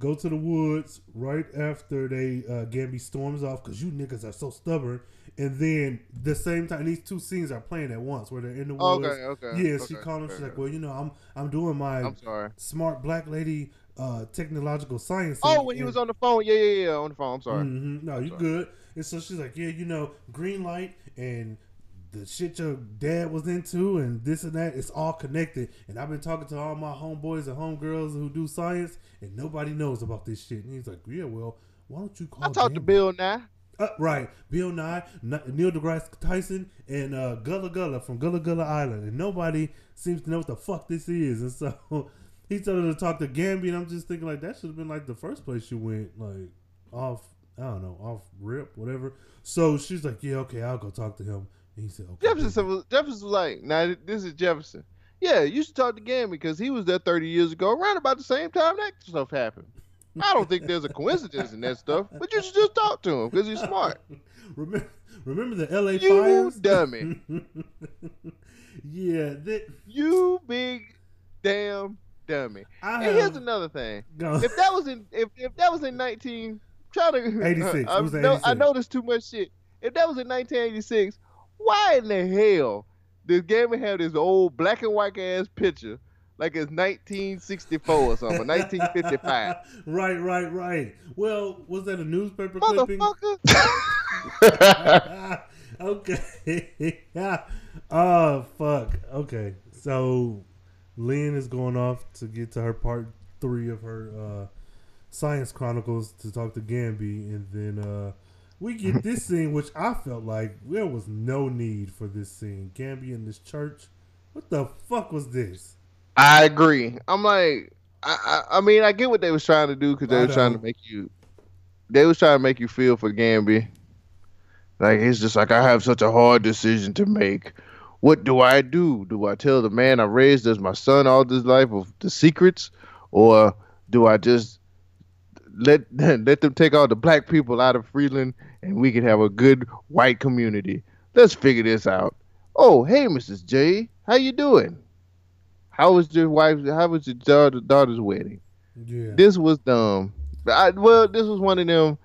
go to the woods right after they uh Gambi storms off because you niggas are so stubborn. And then the same time, these two scenes are playing at once where they're in the woods. Okay, okay. Yeah, okay, she called him. She's okay. like, "Well, you know, I'm I'm doing my I'm sorry. smart black lady uh technological science." Oh, when he was on the phone. Yeah, yeah, yeah. On the phone. I'm sorry. Mhm. No, you good. And so she's like, yeah, you know, green light and the shit your dad was into and this and that, it's all connected. And I've been talking to all my homeboys and homegirls who do science, and nobody knows about this shit. And he's like, yeah, well, why don't you call I talked to Bill now. Uh, right, Bill Nye, Neil deGrasse Tyson, and uh, Gullah Gullah from Gullah Gullah Island, and nobody seems to know what the fuck this is. And so he told her to talk to Gambi, and I'm just thinking like that should have been like the first place you went, like off. I don't know, off rip, whatever. So she's like, yeah, okay, I'll go talk to him. And he said, okay. Jefferson was Jefferson was like, "Nah, this is Jefferson." Yeah, you should talk to Gambi because he was there 30 years ago, around about the same time that stuff happened. I don't think there's a coincidence in that stuff, but you should just talk to him because he's smart. remember, remember the L.A. You fires? dummy. yeah, that. You big damn dummy. I And here's another thing. Go. If that was in if, if that was in 19 try to 86. I, It was know, I 86. know there's too much shit. If that was in 1986, why in the hell does Gamma have this old black and white ass picture like it's 1964 or something, 1955? right, right, right. Well, was that a newspaper clipping? Motherfucker. okay. oh fuck. Okay. So Lynn is going off to get to her part three of her uh Science Chronicles to talk to Gambi and then uh we get this scene which I felt like there was no need for this scene. Gambi in this church. What the fuck was this? I agree. I'm like, I, I, I mean, I get what they was trying to do because they I was trying to make you, they was trying to make you feel for Gambi. Like it's just like I have such a hard decision to make. What do I do? Do I tell the man I raised as my son all this life of the secrets, or do I just let let them take all the black people out of Freeland and we can have a good white community? Let's figure this out. Oh, hey, Mrs. J, how you doing? How was your wife? How was your daughter, daughter's wedding? Yeah. This was dumb. I, well, this was one of them.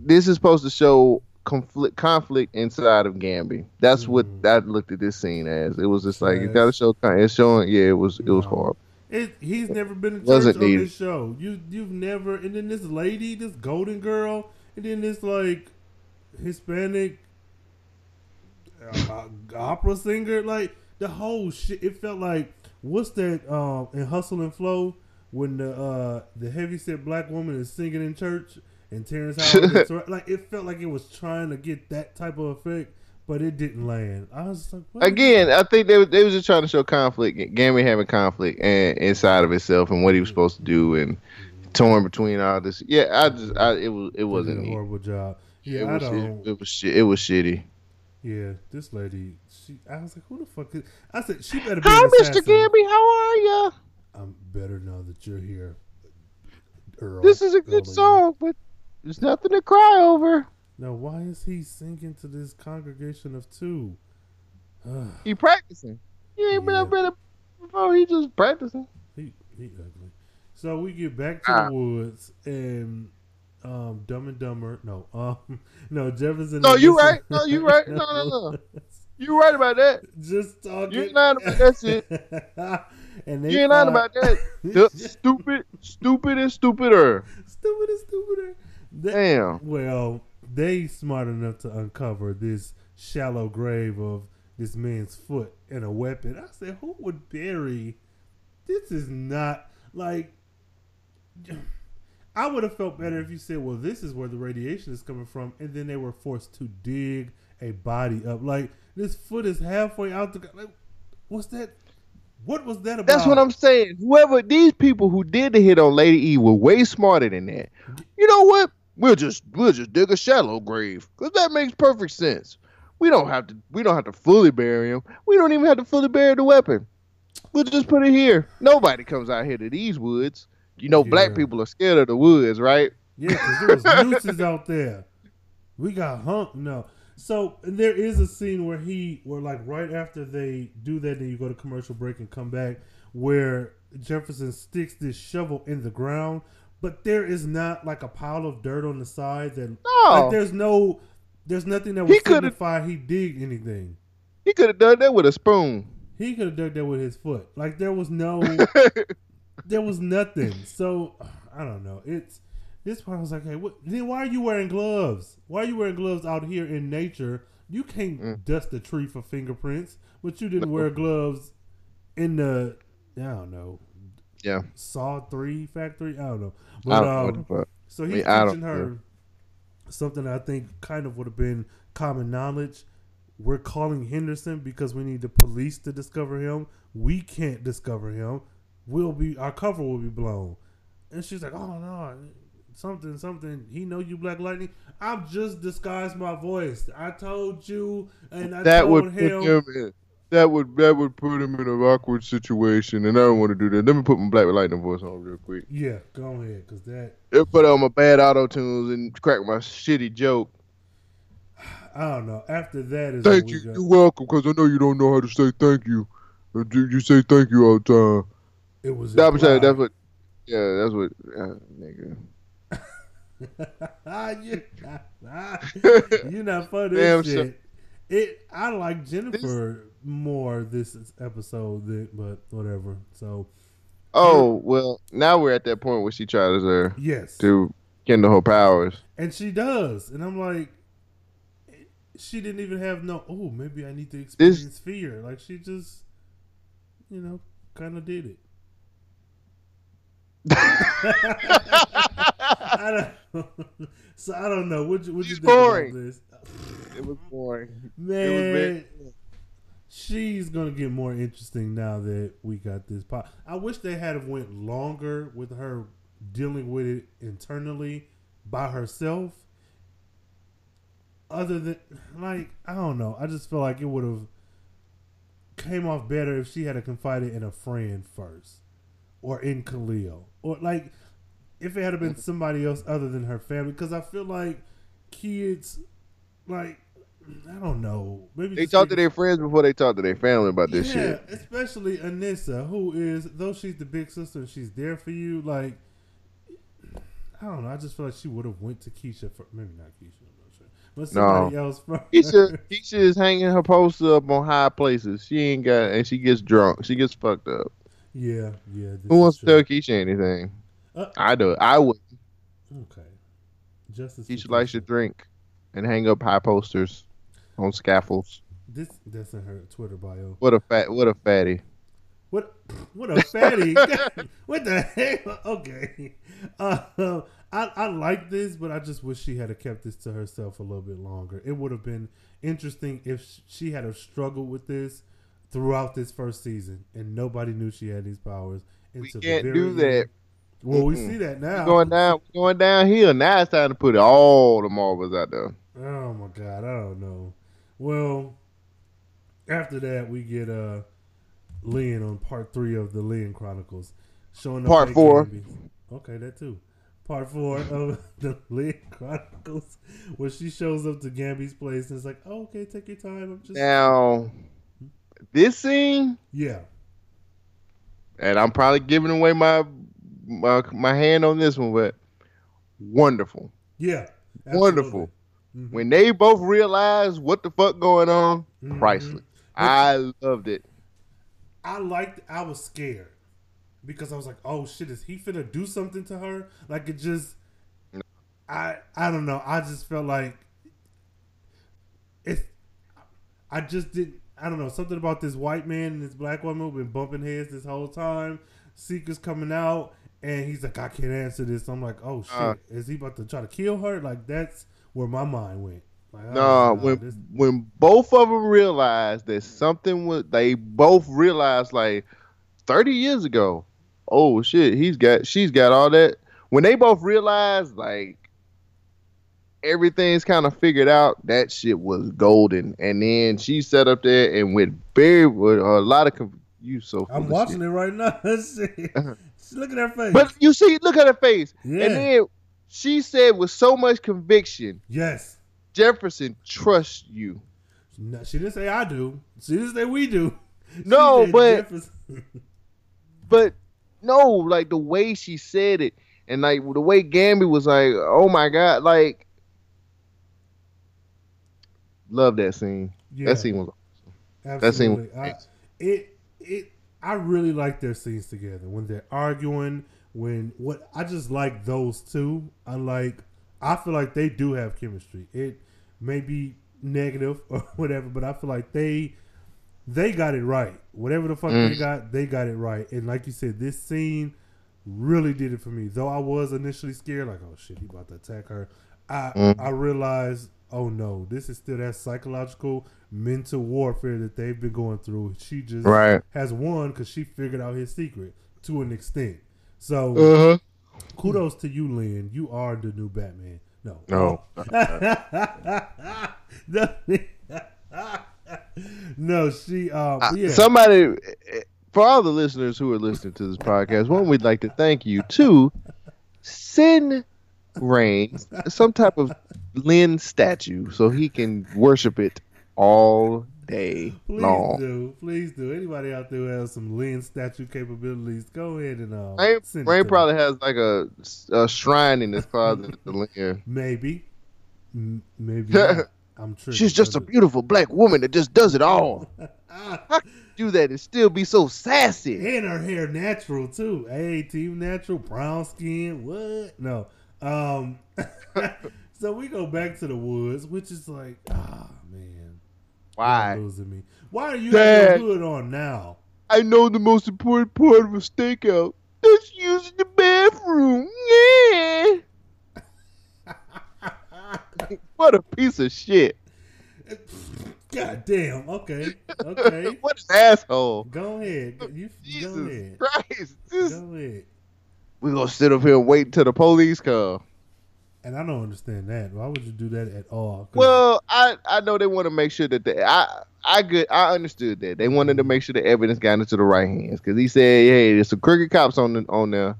This is supposed to show conflict conflict inside of Gambi. That's what Mhm. I looked at this scene as. It was just like you Yes. gotta show. con- It's showing. Yeah, it was. It was No. horrible. It, he's never been in church on this show. You you've never and then this lady, this golden girl, and then this like Hispanic uh, opera singer, like the whole shit. It felt like what's that um, in Hustle and Flow when the uh, the heavyset black woman is singing in church and Terrence Howard like it felt like it was trying to get that type of effect, but it didn't land. I was like? Again, I think they, were- they was just trying to show conflict. Gambi having conflict and inside of itself and what he was supposed to do and torn between all this. Yeah, I just. I, it was. It wasn't. a horrible job. Yeah, it I was. don't. It, it was. Shit. It was shitty. Yeah, this lady, she. I was like, who the fuck is? I said, she better be. Hi, Mr. assassin. Gambi. How are ya? I'm better now that you're here. Earl, This is a good song, but there's nothing to cry over. Now, why is he singing to this congregation of two? He practicing. You ain't been Yeah. up in it before. He just practicing. he he ugly. So we get back to Ah. the woods and um, Dumb and Dumber. No, um, no Jefferson. No, you right. No, you right. No, no, no. You right about that. Just talking. You ain't lying about that shit. and they You ain't lying about that. Stupid, stupid, and stupider. Stupid and stupider. They- Damn. Well, they smart enough to uncover this shallow grave of this man's foot and a weapon. I said, who would bury? This is not like. I would have felt better if you said, "Well, this is where the radiation is coming from," and then they were forced to dig a body up. Like this foot is halfway out the. Like, what's that? What was that about? That's what I'm saying. Whoever these people who did the hit on Lady E were way smarter than that. You know what? We'll just we'll just dig a shallow grave because that makes perfect sense. We don't have to. We don't have to fully bury him. We don't even have to fully bury the weapon. We'll just put it here. Nobody comes out here to these woods. You know, black people are scared of the woods, right? Yeah, because there was nooses out there. We got humped. No. So there is a scene where he, where like right after they do that, then you go to commercial break and come back, where Jefferson sticks this shovel in the ground, but there is not like a pile of dirt on the side that, No, like, there's no, there's nothing that would coulda- signify he did anything. he could have done that with a spoon. He could have dug that with his foot. Like there was no, there was nothing. So I don't know. It's this part. I was like, hey, what, then why are you wearing gloves? Why are you wearing gloves out here in nature? You can't Mm. dust a tree for fingerprints, but you didn't wear gloves in the I don't know yeah, Saw Three factory. I don't know. I But don't um, so he's mean, I don't teaching her something I think kind of would have been common knowledge. We're calling Henderson because we need the police to discover him. We can't discover him. We'll be our cover will be blown. And she's like, "Oh no, something, something. He know you, Black Lightning. I've just disguised my voice. I told you, and I That told would put him. That would that would put him in an awkward situation, and I don't want to do that. Let me put my Black Lightning voice on real quick. Yeah, go ahead, cause that It'll put on my bad auto tunes and crack my shitty joke. I don't know. After that is Thank you. got- You're welcome, because I know you don't know how to say thank you. Uh, You say thank you all the time. It was. No, I'm that's what. Yeah, that's what. Uh, nigga. you, you're not for Damn, this so- shit. It. I like Jennifer more this episode, than, but whatever. So Oh well, now we're at that point where she tries uh, yes, to kindle her powers. and she does, and I'm like, she didn't even have no. Oh, maybe I need to experience fear. Like she just, you know, kind of did it. I don't. so I don't know. What you, what you think about boring. this? It was boring. Man, It was. She's gonna get more interesting now that we got this pop. I wish they had have went longer with her dealing with it internally by herself. Other than like, I don't know. I just feel like it would have came off better if she had confided in a friend first, or in Khalil, or like if it had been somebody else other than her family. Because I feel like kids, like I don't know, maybe They talk to their friends before they talk to their family about this yeah, shit. especially Anissa, who is though she's the big sister and she's there for you. Like, I don't know. I just feel like she would have went to Keisha for maybe not Keisha, I'm not sure, but somebody else first. Keisha, Keisha is hanging her poster up on high places. She ain't got, and she gets drunk. She gets fucked up. yeah, yeah. Who wants to tell. Keisha anything? Uh, I do. I would. okay, justice. Keisha for likes to drink and hang up high posters on scaffolds. This that's in her Twitter bio. What a fat, what a fatty. What what a fatty! what the hell? Okay, uh, I I like this, but I just wish she had kept this to herself a little bit longer. It would have been interesting if she had have struggled with this throughout this first season, and nobody knew she had these powers. We can't do that. end. Well, we Mm-mm. see that We now. going down, we going downhill. Now it's time to put all the marbles out there. Oh my god, I don't know. Well, after that we get uh Lynn on part three of the Lynn Chronicles, showing up Part four. Okay, that too. Part four of the Lynn Chronicles, where she shows up to Gambi's place and is like, oh, "Okay, take your time. I'm just Now, this scene, yeah, and I'm probably giving away my my, my hand on this one, but wonderful. yeah, Wonderful. Mhm. When they both realize what the fuck going on, Mhm. priceless. I loved it. I liked. I was scared because I was like, "Oh shit, is he finna do something to her?" Like it just, I I don't know. I just felt like it's. I just didn't. I don't know something about this white man and this black woman been bumping heads this whole time. Seeker's coming out and he's like, "I can't answer this." I'm like, "Oh shit, Uh. is he about to try to kill her?" Like that's where my mind went. Like, I was oh, when this- when both of them realized that something was, they both realized like thirty years ago. Oh shit, he's got, she's got all that. When they both realized like, everything's kind of figured out, that shit was golden. And then she sat up there and with very with a lot of conf- you so. I'm watching it right now. look at her face. But you see, look at her face, Yeah. and then she said with so much conviction, yes. Jefferson trusts you. No, she didn't say I do. She didn't say we do. She No, but- But no, like the way she said it, and like the way Gambi was like, "Oh my god!" Like, love that scene. yeah, That scene was. Awesome. That scene. I, it it I really like their scenes together when they're arguing. When what I just like those two. I like. I feel like they do have chemistry. It may be negative or whatever, but I feel like they they got it right. Whatever the fuck they Mm. got, they got it right. And like you said, this scene really did it for me. Though I was initially scared, like, oh shit, he about to attack her. I Mm. I realized, oh no, this is still that psychological mental warfare that they've been going through. She just Right. has won because she figured out his secret to an extent. So uh huh. kudos to you, Lynn. You are the new Batman. No, No. no, she. Um, Uh, yeah. Somebody, for all the listeners who are listening to this podcast, one we'd like to thank you to send Reigns some type of Lynn statue so he can worship it all day Please long. do, please do. Anybody out there who has some Lynn statue capabilities, go ahead and um, Rain, send it Rain to me. probably has like a, a shrine in his closet to Lynn. maybe, M- maybe. I'm sure She's just a beautiful black woman that just does it all. How do that and still be so sassy? and her hair natural too. Hey, team natural, brown skin. What? No. Um. so we go back to the woods, which is like, ah, man, Why? you're losing me. Why are you Dad. your hood on now? I know the most important part of a stakeout. That's using the bathroom. Yeah. what a piece of shit. God damn. Okay. Okay. what an asshole. go ahead. You go Jesus ahead. Christ. This, Go ahead. We're gonna sit up here and wait until the police come. And I don't understand that. Why would you do that at all? Well, I, I know they want to make sure that the I I good I understood that they wanted to make sure the evidence got into the right hands because he said, "Hey, there's some crooked cops on the, on there,"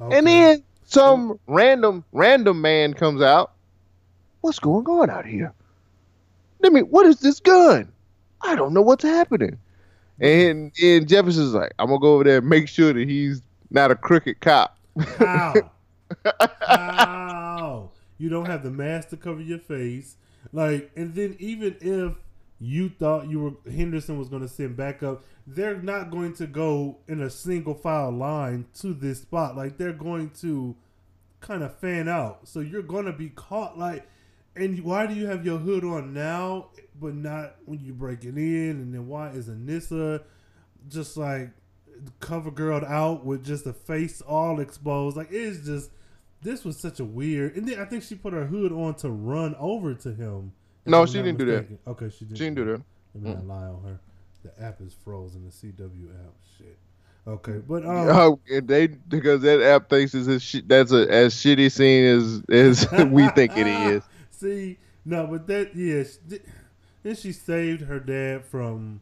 okay. and then some random random man comes out. What's going on out here? Let me. What is this gun? I don't know what's happening. And and Jefferson's like, I'm gonna go over there and make sure that he's not a crooked cop. How? You don't have the mask to cover your face. Like, and then even if you thought you were Henderson was going to send backup, they're not going to go in a single file line to this spot. Like, they're going to kind of fan out. So you're going to be caught. Like, and why do you have your hood on now, but not when you break it in? And then why is Anissa just like cover girl out with just a face all exposed? Like it's just this was such a weird. And then I think she put her hood on to run over to him. No, she didn't do that. Okay, she didn't. She didn't do that. Let me not lie on her. The app is frozen. The CW app. Shit. Okay, but um, Oh, they because that app thinks is as shi- that's a as shitty scene as as we think it is. See, no, but that yeah. Then she saved her dad from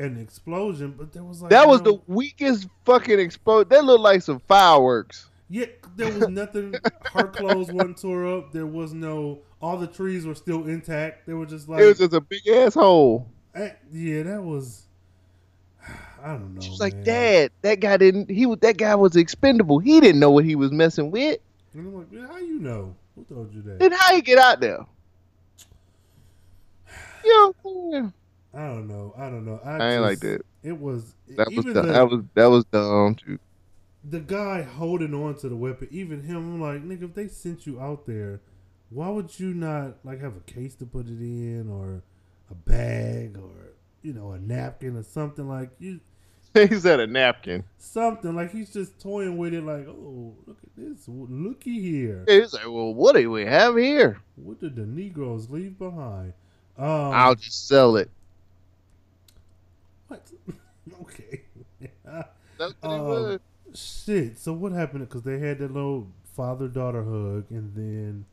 an explosion, but there was like That was no- the weakest fucking explode. That looked like some fireworks. Yeah, there was nothing. Her clothes wasn't tore up. There was no. All the trees were still intact. They were just like. it was just a big asshole. eh, yeah, that was. I don't know. She was like, "Dad, that guy didn't. He was that guy was expendable. He didn't know what he was messing with. And I'm like, man, how you know? Who told you that? Then how you get out there? You know, I'm saying? I don't know. I don't know. I, I ain't like that. It was That was even dumb. the, that was that was dumb too. The guy holding on to the weapon. Even him, I'm like, nigga, if they sent you out there, why would you not like have a case to put it in, or a bag, or you know, a napkin or something like you? he said a napkin. something like he's just toying with it like oh look at this looky here He's like, "Well, what do we have here? what did the negroes leave behind um I'll just sell it." what okay That's what Um. Shit so what happened because they had that little father daughter hug and then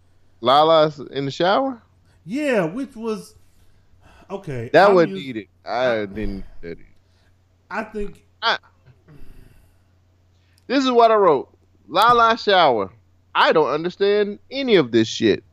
Lala's in the shower. Yeah, which was okay. That was needed. I didn't. That I think I, This is what I wrote. Lala shower. I don't understand any of this shit.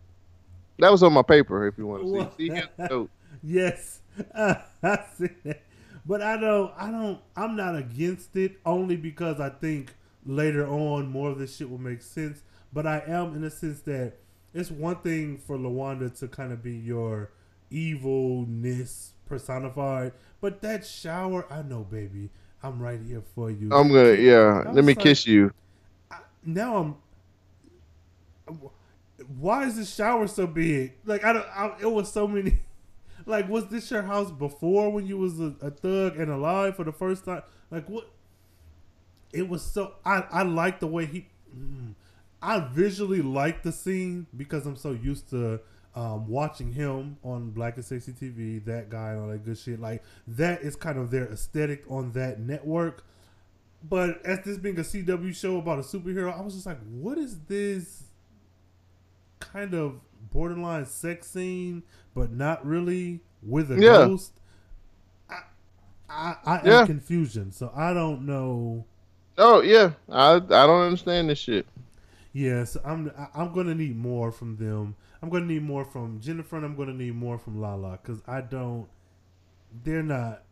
That was on my paper. If you want to see. see here's the note. yes, I see that. But I don't. I don't. I'm not against it only because I think later on more of this shit will make sense. But I am in a sense that it's one thing for Lawanda to kind of be your evilness personified, but that shower, I know, baby, I'm right here for you. I'm gonna. Yeah. I Let me like- kiss you. now I'm. Why is the shower so big? Like I don't. I, it was so many. Like was this your house before when you was a, a thug and alive for the first time? Like what? It was so. I I like the way he. mm, I visually like the scene because I'm so used to um, watching him on Black and Sexy TV, that guy and all that good shit. Like that is kind of their aesthetic on that network. But as this being a CW show about a superhero, I was just like, what is this kind of borderline sex scene, but not really with a Yeah. ghost? I, I, I am confusion, so I don't know. Oh yeah. I I don't understand this shit. Yes, I'm. I'm gonna need more from them. I'm gonna need more from Jennifer, and I'm gonna need more from Lala because I don't. They're not.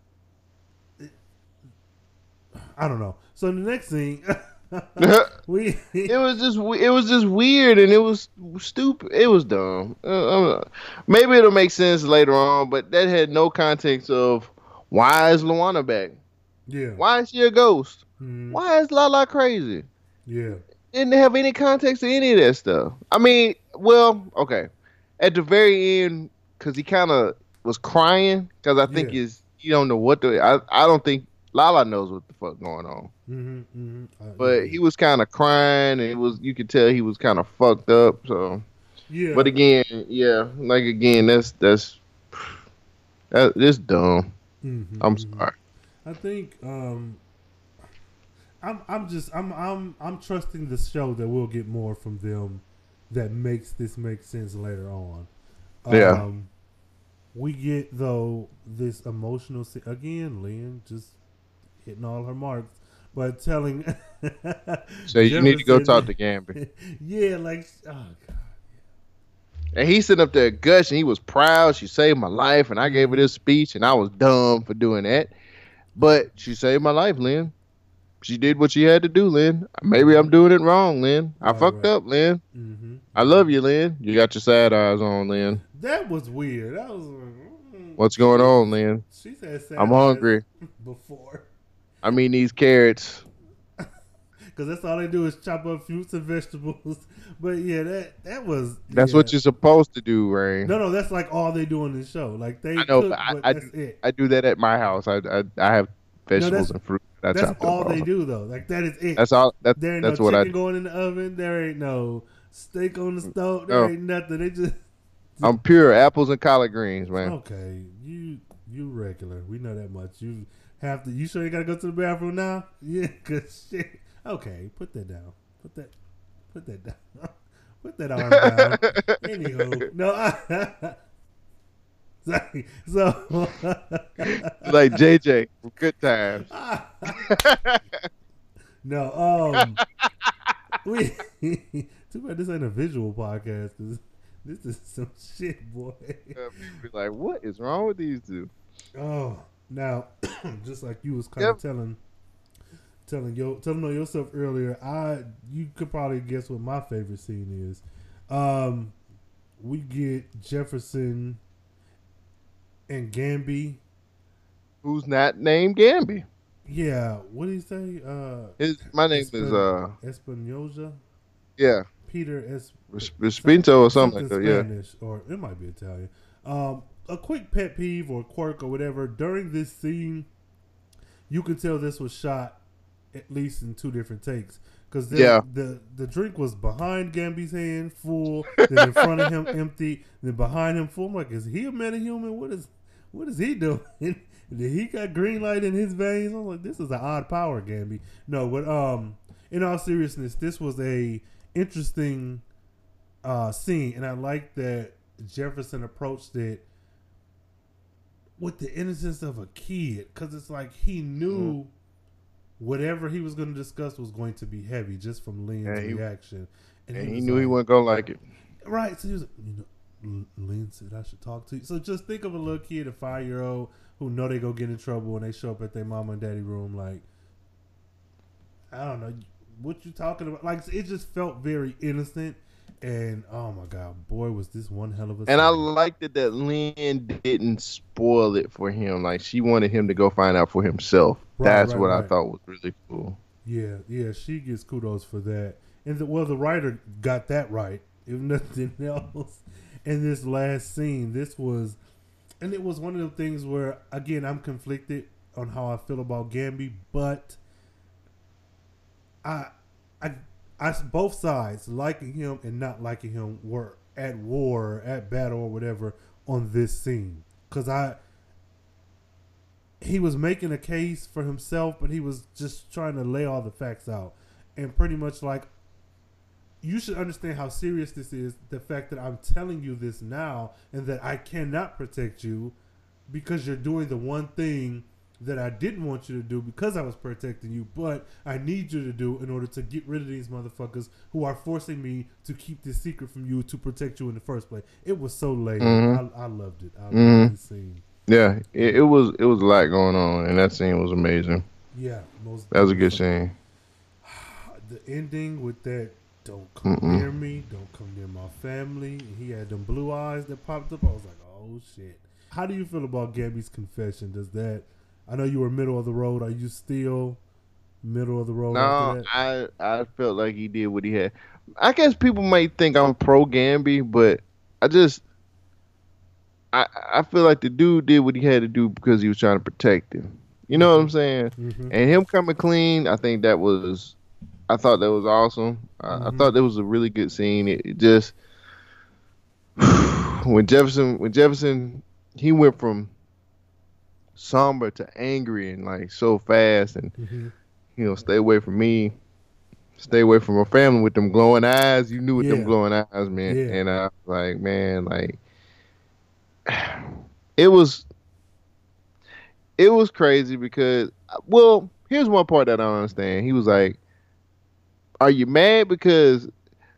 I don't know. So the next thing, we it was just it was just weird and it was stupid. It was dumb. Uh, maybe it'll make sense later on, but that had no context of why is Luana back? yeah, Why is she a ghost? Mhm. Why is Lala crazy? yeah, Didn't have any context to any of that stuff. I mean, well, okay, at the very end, because he kind of was crying because I think Yeah. is you don't know what the I I don't think Lala knows what the fuck going on. hmm hmm but he was kind of crying and it was you could tell he was kind of fucked up so yeah, but again yeah like again that's that's that, it's dumb Mhm, i'm mhm. sorry I think um, I'm I'm just I'm I'm I'm trusting the show that we'll get more from them that makes this make sense later on. Yeah. Um, we get though this emotional se- again, Lynn just hitting all her marks, but telling. so you need to go talk to Gambi. yeah, like oh god. and he's sitting up there gushing he was proud she saved my life and i gave her this speech and i was dumb for doing that but she saved my life lynn she did what she had to do lynn maybe i'm doing it wrong lynn i Right, fucked right. up lynn hmm i love you lynn you got your sad eyes on lynn That was weird. That was. mm, what's going on lynn She said. sad i'm hungry Before. I mean these carrots Because that's all they do is chop up fruits and vegetables. But yeah, that that was. That's yeah. what you're supposed to do, Rain. No, no, that's like all they do on the show. Like they I know, cook, but I- I that's it. I do that at my house. I I, I have vegetables that's- and fruit. I That's all they do though. Like that is it. That's all. That, there ain't that's no what I. chicken going in the oven. There ain't no steak on the mm, stove. There No. ain't nothing. They just I'm pure apples and collard greens, man. okay. You you regular. We know that much. You have to. You sure you gotta go to the bathroom now? Yeah, cause shit. Okay, put that down. Put that. Put that down. Put that arm down. Anywho, no. I, sorry. So. like JJ, good times. no. Um. we. Too bad this ain't a visual podcast. 'cause This is some shit, boy. Be like, what is wrong with these two? Oh, now, just like you was kind of telling, telling yo, telling on yourself earlier, I you could probably guess what my favorite scene is. Um, we get Jefferson and Gambi. Who's not named Gambi? Yeah, what do you say? Uh, His my name is uh Espinosa. yeah Peter Es or something like that. Yeah. Spanish, or it might be Italian. Um, a quick pet peeve or quirk or whatever during this scene, you can tell this was shot at least in two different takes because Yeah. the the drink was behind Gambi's hand full, then in front of him empty, then behind him full. I'm like, is he a metahuman? What is what is he doing? Did he got green light in his veins? I'm like, this is an odd power, Gambi. No, but um, in all seriousness, this was a interesting uh, scene, and I like that Jefferson approached it with the innocence of a kid, because it's like he knew mm-hmm. whatever he was going to discuss was going to be heavy just from Lynn's he- reaction, And he was knew he like- wasn't gonna like it. Right. So he was like, you know, Lynn said I should talk to you. So just think of a little kid, a five year old, who know they go get in trouble when they show up at their mama and daddy room. Like, I don't know what you talking about. Like, it just felt very innocent. And oh my god, boy, was this one hell of a. And I liked it that Lynn didn't spoil it for him. Like she wanted him to go find out for himself. Right, That's right, what I thought was really cool. Yeah, yeah, she gets kudos for that. And the, well, the writer got that right, if nothing else. In this last scene, this was, and it was one of the things where, again, I'm conflicted on how I feel about Gambi, but I, I, I, both sides liking him and not liking him were at war, at battle, or whatever on this scene, because I he was making a case for himself, but he was just trying to lay all the facts out. And pretty much like, you should understand how serious this is. The fact that I'm telling you this now and that I cannot protect you because you're doing the one thing that I didn't want you to do because I was protecting you, but I need you to do in order to get rid of these motherfuckers who are forcing me to keep this secret from you to protect you in the first place. It was so late. Mhm. I, I loved it. I loved Mhm. this scene. Yeah, it, it was it was a lot going on, and that scene was amazing. Yeah, most That was a good scene. the ending with that don't come Mm-mm. near me, don't come near my family. And he had them blue eyes that popped up. I was like, oh shit. How do you feel about Gambi's confession? Does that I know you were middle of the road. Are you still middle of the road No. I I felt like he did what he had. I guess people might think I'm pro Gambi, but I just I I feel like the dude did what he had to do because he was trying to protect him. You know what I'm saying? hmm And him coming clean, I think that was I thought that was awesome. I, I Mhm. thought that was a really good scene. It, it just when Jefferson when Jefferson he went from somber to angry and like so fast and hmm you know, stay away from me. Stay away from my family with them glowing eyes. You knew with Yeah. them glowing eyes, man. Yeah. And I was like, man, like it was it was crazy because well, here's one part that I don't understand. He was like, Are you mad because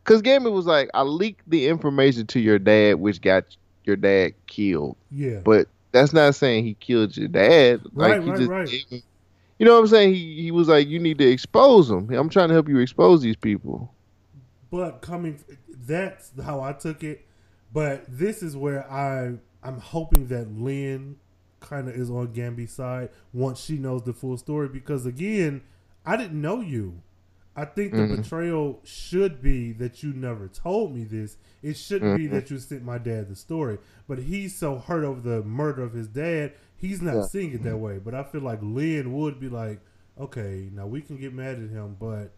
because Gambit was like, I leaked the information to your dad, which got your dad killed. Yeah. But that's not saying he killed your dad. Like Right, he right, just right. you know what I'm saying? He he was like, You need to expose them. I'm trying to help you expose these people. But coming, that's how I took it. But this is where I I'm hoping that Lynn kind of is on Gambi's side once she knows the full story. Because again, I didn't know you. I think the Mhm. betrayal should be that you never told me this. It shouldn't be Mhm. that you sent my dad the story. But he's so hurt over the murder of his dad, he's not Yeah. seeing it that way. But I feel like Lynn would be like, okay, now we can get mad at him, but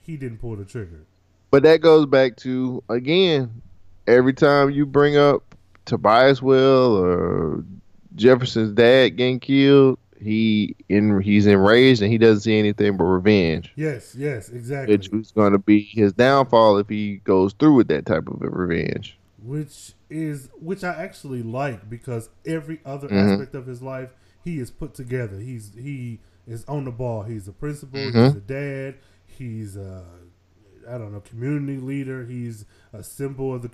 he didn't pull the trigger. But that goes back to again, every time you bring up Tobias Whale or Jefferson's dad getting killed, he in he's enraged and he doesn't see anything but revenge. Yes, yes, exactly. Which was going to be his downfall if he goes through with that type of a revenge. which is which I actually like because every other Mhm. aspect of his life he is put together. He's he is on the ball. He's a principal. Mhm. He's a dad. He's a I don't know community leader. He's a symbol of the.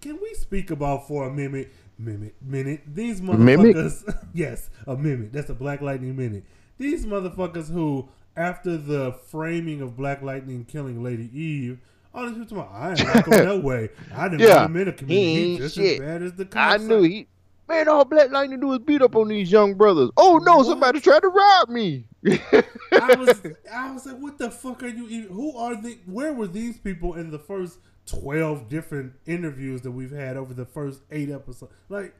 Can we speak about for a minute? Minute, minute. These Mimic? motherfuckers. yes, a minute. That's a Black Lightning minute. These motherfuckers who, after the framing of Black Lightning killing Lady Eve, all these people talking about, I ain't not going that way. I didn't Yeah, in a community. he just shit. as bad as the I cops. knew he. Man, all Black Lightning do is beat up on these young brothers. Oh no, What? somebody tried to rob me. I was, I was like, what the fuck are you? Even, who are the? Where were these people in the first twelve different interviews that we've had over the first eight episodes? Like,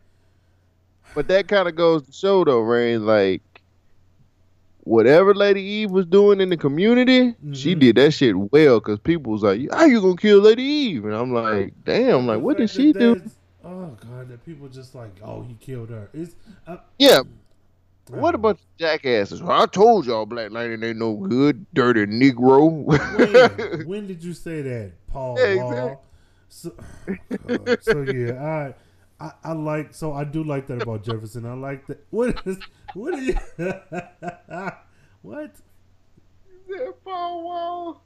But that kind of goes to show, though, Rain, like whatever Lady Eve was doing in the community, she Mhm. did that shit well. Cause people was like, "How you gonna kill Lady Eve?" And I'm like, "Damn, like what did she do?" Oh god, that people just like, oh, he killed her. It's uh, Yeah, what a bunch of jackasses! I told y'all, Black Lightning ain't no good, dirty Negro. when, when did you say that, Paul Yeah, Wall? exactly. So, uh, so yeah, I, I I like so I do like that about Jefferson. I like that. What is what are you? what You said Paul Wall.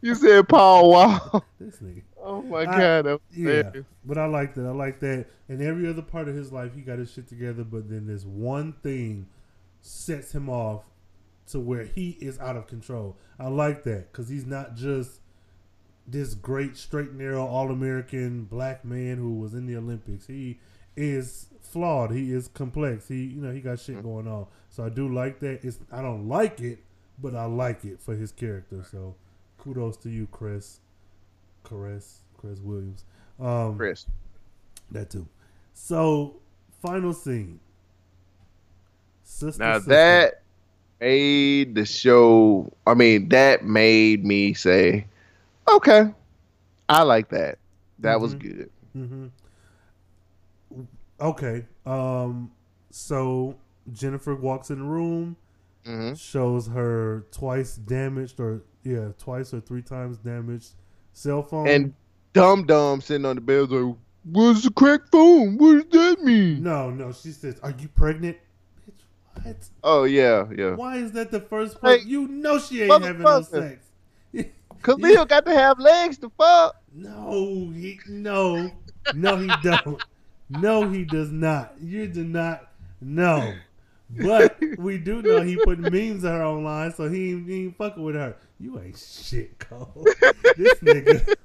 You said Paul Wall. this nigga? Oh my god. Was Yeah, but I like that. I like that. And every other part of his life, he got his shit together. But then this one thing sets him off to where he is out of control. I like that because he's not just this great straight and narrow all American black man who was in the Olympics. He is flawed. He is complex. He you know he got shit going on. So I do like that. It's I don't like it, but I like it for his character. So kudos to you, Chris. Chris, Chris Williams. Um, Chris. that too. So, final scene. Sister, Now sister. that made the show. I mean, that made me say, "Okay, I like that. That was Mhm. good." hmm Okay. Um. So Jennifer walks in the room, hmm shows her twice damaged, or yeah, twice or three times damaged cell phone. And Dum Dum sitting on the bed like, "What's the crack phone? What does that mean?" no, no, she says, "Are you pregnant?" What? Oh yeah, yeah. Why is that the first part? Hey, you know she ain't having no sex. Khalil got to have legs to fuck. No, he no, no, he don't. No, he does not. You do not. No, but we do know he put memes of her online, so he ain't, he ain't fucking with her. You ain't shit, Cole. this nigga.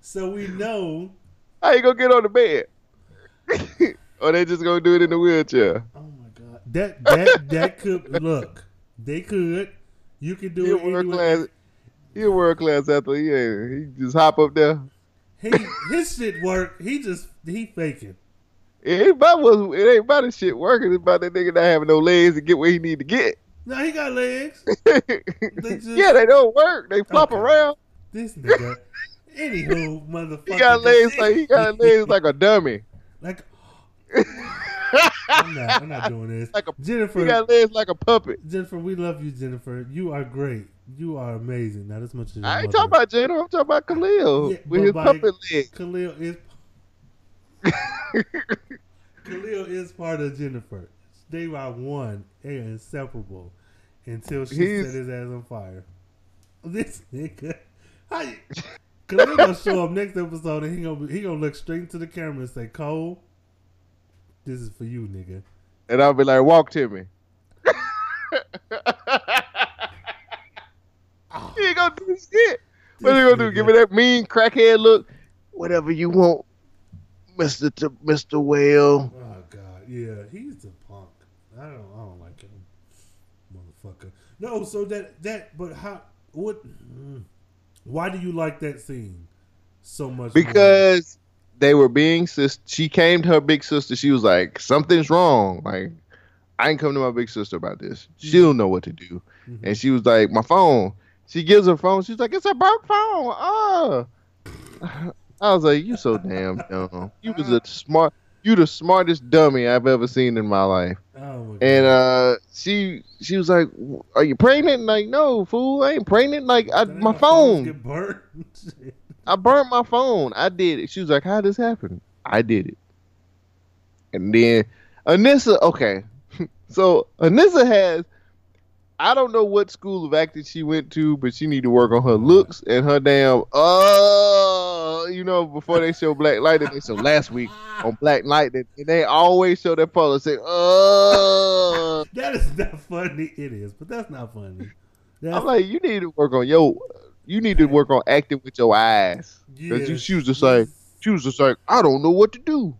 So we know. How you gonna get on the bed? or they just gonna do it in the wheelchair? Oh that that that could look. They could. You could do a it world class. He a world class athlete. Yeah, he just hop up there. He his shit work. He just he faking. It ain't about what, it ain't about his shit working. It's about that nigga not having no legs to get where he need to get. No, he got legs. just- yeah, they don't work. They flop Okay. around. This nigga. Anywho, motherfucker. He got legs like he got legs like a dummy. like I'm not. I'm not doing this. Like a- Jennifer. He got legs like a puppet. Jennifer, we love you, Jennifer. You are great. You are amazing. Not as much as I ain't mother. talking about Jennifer. I'm talking about Khalil Yeah, with his puppet legs. Khalil is Khalil is part of Jennifer. They are one. They are inseparable until she He's- set his ass on fire. This nigga. How you, Khalil gonna show up next episode and he gonna he gonna look straight into the camera and say, Cole, this is for you, nigga. and I'll be like, walk to me. he ain't gonna do this shit. What are you gonna do? Give me that mean crackhead look. Whatever you want, Mister T- Mister Whale. Oh god, yeah, he's a punk. I don't, I don't like him, motherfucker. No, so that that, but how? What? mm, Why do you like that scene so much? more? Because they were being sis. She came to her big sister. She was like, "Something's wrong. Like, I ain't come to my big sister about this. She'll know what to do." Mhm. And she was like, "My phone." She gives her phone. She's like, "It's a broke phone." Oh. I was like, "You so damn dumb. You was a smart. You the smartest dummy I've ever seen in my life." oh my. And uh, she she was like, "Are you pregnant?" Like, no, fool, I ain't pregnant. Like, I, my phone. get burnt. Shit. I burnt my phone. I did it. She was like, "How this happen?" I did it. And then Anissa, okay, so Anissa has. I don't know what school of acting she went to, but she need to work on her looks and her damn. Uh, you know, before they show Black Lightning, they show last week on Black Lightning, and they always show that photo and say, "Uh." that is not funny. It is, but that's not funny. That's, I'm like, you need to work on your. You need to work on acting with your eyes. Cause yeah, she was just like, she was just like, I don't know what to do.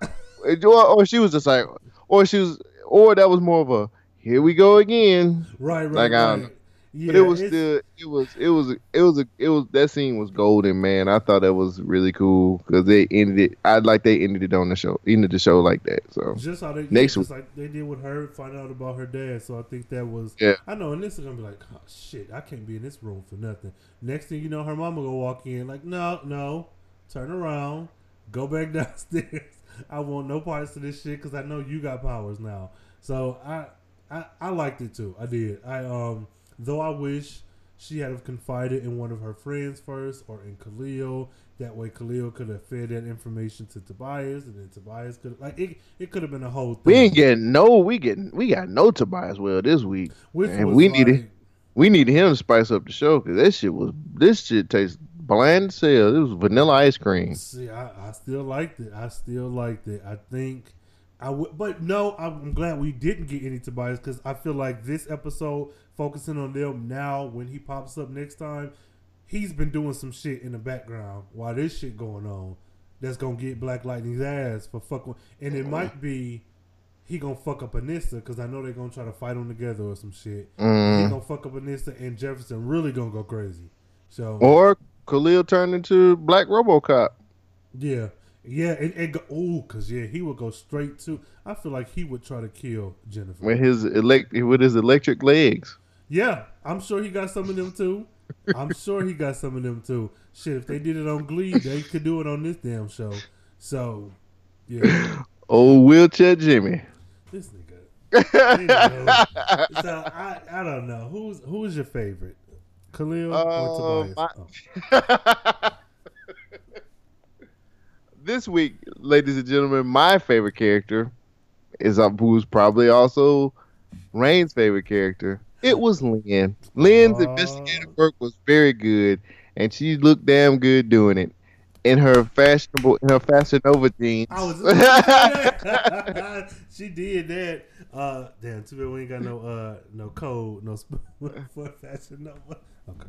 or, or she was just like, or she was, or that was more of a, here we go again. right, right, like, I right. Yeah, but it was still, it was, it was, it was, a, it was. That scene was golden, man. I thought that was really cool because they ended it. I like they ended it on the show, ended the show like that. So Just how they Next just like they did with her, find out about her dad. So I think that was Yeah. I know, and this is gonna be like, oh shit, I can't be in this room for nothing. Next thing you know, her mama gonna walk in like, no, no, turn around, go back downstairs. I want no parts of this shit because I know you got powers now. So I, I, I liked it too. I did. I um, though I wish she had have confided in one of her friends first or in Khalil. That way, Khalil could have fed that information to Tobias, and then Tobias could like it. It could have been a whole thing. We ain't getting no. We getting we got no Tobias Whale this week. Which and we like, needed- We need him to spice up the show because this shit was this shit tastes bland as hell. It was vanilla ice cream. See, I, I still liked it. I still liked it. I think I would, but no, I'm glad we didn't get any Tobias because I feel like this episode focusing on them now. When he pops up next time, he's been doing some shit in the background while this shit going on. That's gonna get Black Lightning's ass for fucking, and it might be he gonna fuck up Anissa because I know they're gonna try to fight them together or some shit. He Mm. gonna fuck up Anissa and Jefferson really gonna go crazy. So Or Khalil turned into Black RoboCop. Yeah, yeah, and, and go, ooh, cause yeah, he would go straight to. I feel like he would try to kill Jennifer. with his elect with his electric legs. Yeah, I'm sure he got some of them too. I'm sure he got some of them too. Shit, if they did it on Glee, they could do it on this damn show. So, yeah, Old wheelchair Jimmy. this nigga. So I, I don't know who's who is your favorite, Khalil or Uh, Tobias? Oh. this week, ladies and gentlemen, my favorite character is uh, who's probably also Rain's favorite character. It was Lynn. Lynn's Aw. investigative work was very good, and she looked damn good doing it in her fashionable, in her Fashion Nova jeans. I was just gonna say that. she did that. Uh, damn, too bad we ain't got no uh no code, no for Fashion Nova. Okay.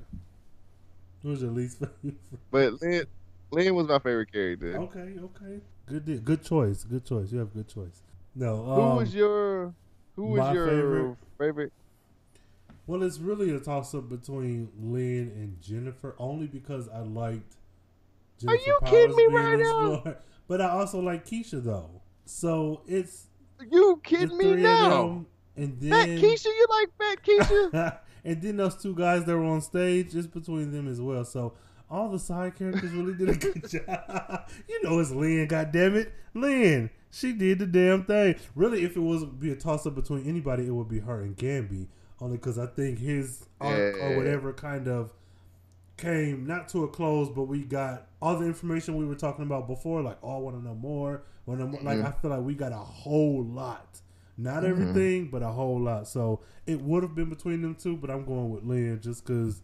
Who's your least favorite? but Lynn, Lynn was my favorite character. Okay, okay. Good, good choice. Good choice. You have good choice. No, Who um, was your Who was your favorite? favorite? Well, it's really a toss up between Lynn and Jennifer, only because I liked. Jennifer you Powers kidding me right now? But I also like Keisha though, so it's You the kidding me now? and Fat then Keisha, you like Fat Keisha? and then those two guys that were on stage, it's between them as well. So all the side characters really did a good job. you know it's Lynn, God damn it. Lynn. She did the damn thing. Really, if it was be a toss up between anybody, it would be her and Gambi. Only because I think his arc Yeah. or whatever kind of came not to a close, but we got all the information we were talking about before. Like, oh, I want to know more. Want to more. Like. I feel like we got a whole lot. Not Mhm. everything, but a whole lot. So it would have been between them two, but I'm going with Lynn just because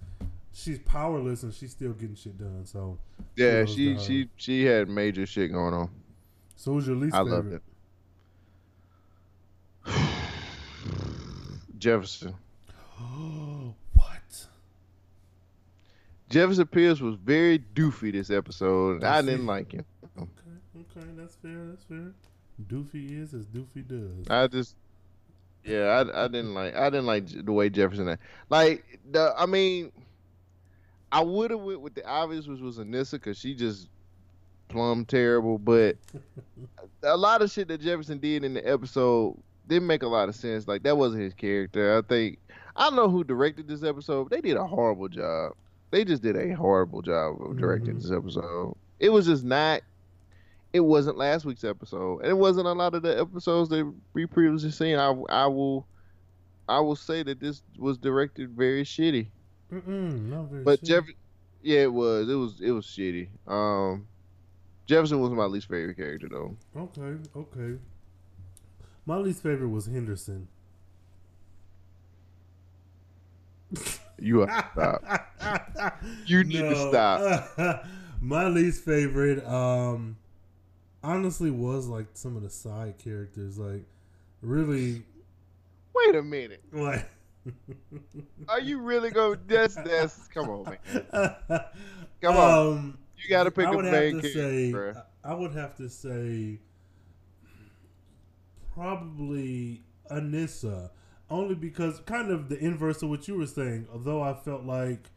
she's powerless and she's still getting shit done. So, yeah, she she she had major shit going on. so who's your least I favorite? loved it. Jefferson. what? Jefferson Pierce was very doofy this episode. I I didn't like him. Okay, okay, that's fair. That's fair. Doofy is as Doofy does. I just, yeah, I, I didn't like I didn't like the way Jefferson. act- Like the, I mean, I would have went with the obvious, which was Anissa, because she just plumb terrible. But a lot of shit that Jefferson did in the episode didn't make a lot of sense. Like that wasn't his character. I think I don't know who directed this episode. But they did a horrible job. They just did a horrible job of directing Mhm. this episode. It was just not. It wasn't last week's episode, and it wasn't a lot of the episodes that we previously seen. I I will, I will say that this was directed very shitty. Mm-mm, not very But. Jeff, yeah, it was. It was. It was shitty. Um, Jefferson was my least favorite character though. Okay, okay. My least favorite was Henderson. You have to stop. You need to stop. My least favorite, um, honestly, was like some of the side characters. Like, really, Wait a minute. What? Are you really gonna That's that's. Come on, man. Come on. Um, You got to pick I a would have main to character. say. I would have to say, probably Anissa, only because kind of the inverse of what you were saying. Although I felt like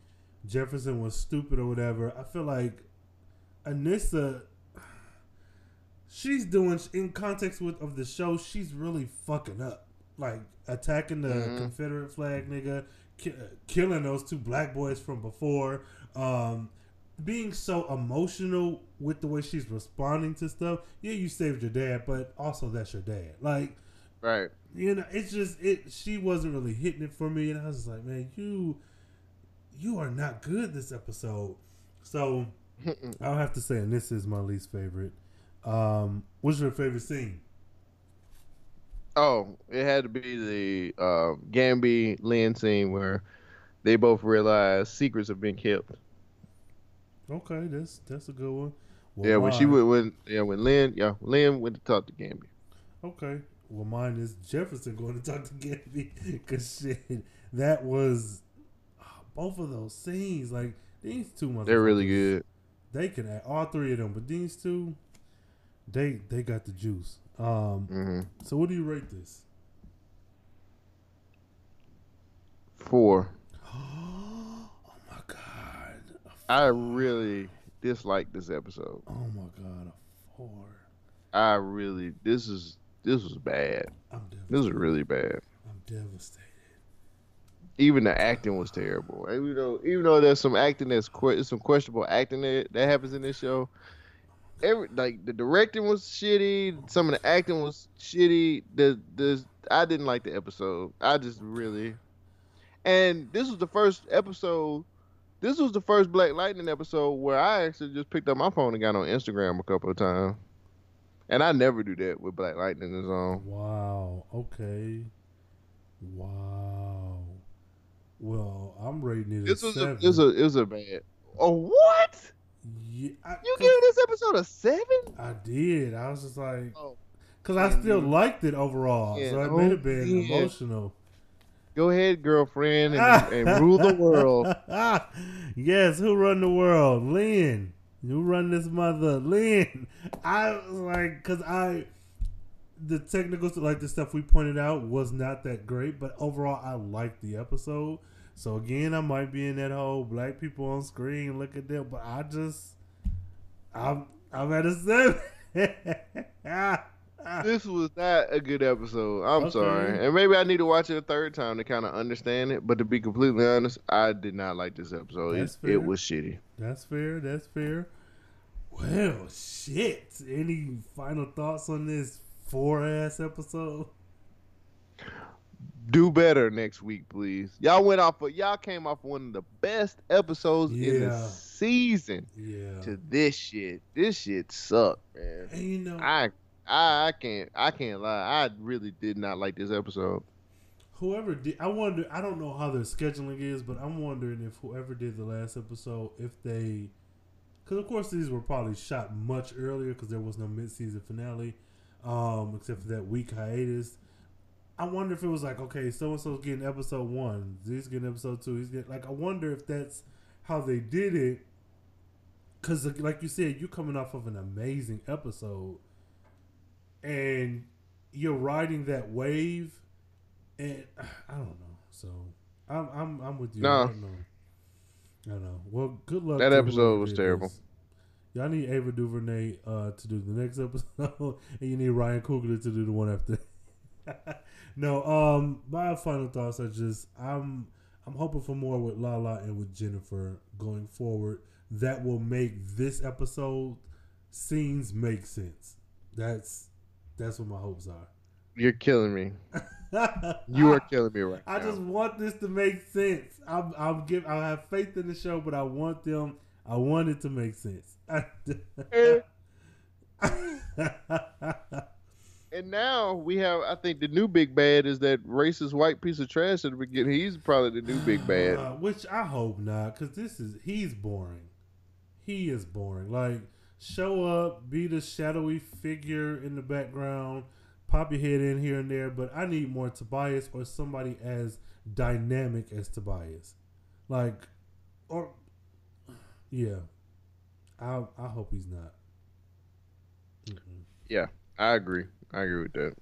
Jefferson was stupid or whatever, I feel like Anissa, she's doing in context with of the show, she's really fucking up, like attacking the Mhm. Confederate flag, nigga, ki- killing those two black boys from before. Um, being so emotional with the way she's responding to stuff. Yeah, you saved your dad, but also that's your dad. Like, Right. you know, it's just it. She wasn't really hitting it for me, and I was just like, man, you, you are not good this episode. So I'll have to say, and this is my least favorite. Um, what's your favorite scene? Oh, it had to be the uh, Gambi Lynn scene where they both realize secrets have been kept. Okay, that's that's a good one. Well, yeah, when she went, when yeah, when Lynn, yeah, Lynn went to talk to Gambi. Okay. Well, mine is Jefferson going to talk to Gambi because shit, that was ah, both of those scenes. Like these two, They're really good. They can act all three of them, but these two, they they got the juice. Um. hmm So what do you rate this? Four. oh my god. I really dislike this episode. Oh my god. A four. I really this is this was bad. I'm devastated. This was really bad. I'm devastated. Even the acting was terrible. And Even though even though there's some acting that's que- some questionable acting that, that happens in this show. Every like the directing was shitty. Some of the acting was shitty. The the I didn't like the episode. I just really. And this was the first episode. This was the first Black Lightning episode where I actually just picked up my phone and got on Instagram a couple of times. And I never do that with Black Lightning is on. Wow. Okay. Wow. Well, I'm rating it. This a was a seven. this was a it was a bad. Oh what? Yeah, I, You gave this episode a seven? I did. I was just like, Oh, because I still liked it overall, Yeah. so it Oh, may have been yeah. emotional. Go ahead, girlfriend, and, and rule the world. yes, who run the world? Lynn. Who run this mother? Lynn. I was like, because I, the technical, like the stuff we pointed out was not that great, but overall, I liked the episode. So again, I might be in that whole black people on screen, look at them, but I just, I'm, I'm at a seven. Ah. This was not a good episode. I'm Okay. sorry, and maybe I need to watch it a third time to kind of understand it. But to be completely honest, I did not like this episode. It, it was shitty. That's fair. That's fair. Well, shit. Any final thoughts on this four ass episode? Do better next week, please. Y'all went off. Of, y'all came off one of the best episodes in the season. Yeah. To this shit, this shit sucked, man. and you know, I, I, I can't, I can't lie. I really did not like this episode. whoever did, I wonder. I don't know how their scheduling is, but I'm wondering if whoever did the last episode, if they, because of course these were probably shot much earlier because there was no mid season finale, um, except for that week hiatus. I wonder if it was like, okay, so and so's getting episode one, he's getting episode two, he's getting like. I wonder if that's how they did it, because like you said, you're coming off of an amazing episode, and you're riding that wave, and I don't know. So I'm I'm I'm with you. No. I don't know. I don't know. Well, good luck. That episode was terrible. this. Y'all need Ava DuVernay uh, to do the next episode, and you need Ryan Coogler to do the one after. no, um, my final thoughts are just I'm I'm hoping for more with Lala and with Jennifer going forward. That will make this episode scenes make sense. That's that's what my hopes are. You're killing me. You are killing me right I now. just want this to make sense. I'm, I'm give. I have faith in the show, but I want them. I want it to make sense. And now we have, I think, the new big bad is that racist white piece of trash at the beginning. He's probably the new big bad. Uh, which I hope not, because this is he's boring. He is boring. Like show up, be the shadowy figure in the background, pop your head in here and there. But I need more Tobias or somebody as dynamic as Tobias. Like, or yeah, I I hope he's not. Mm-mm. I agree. I agree with that.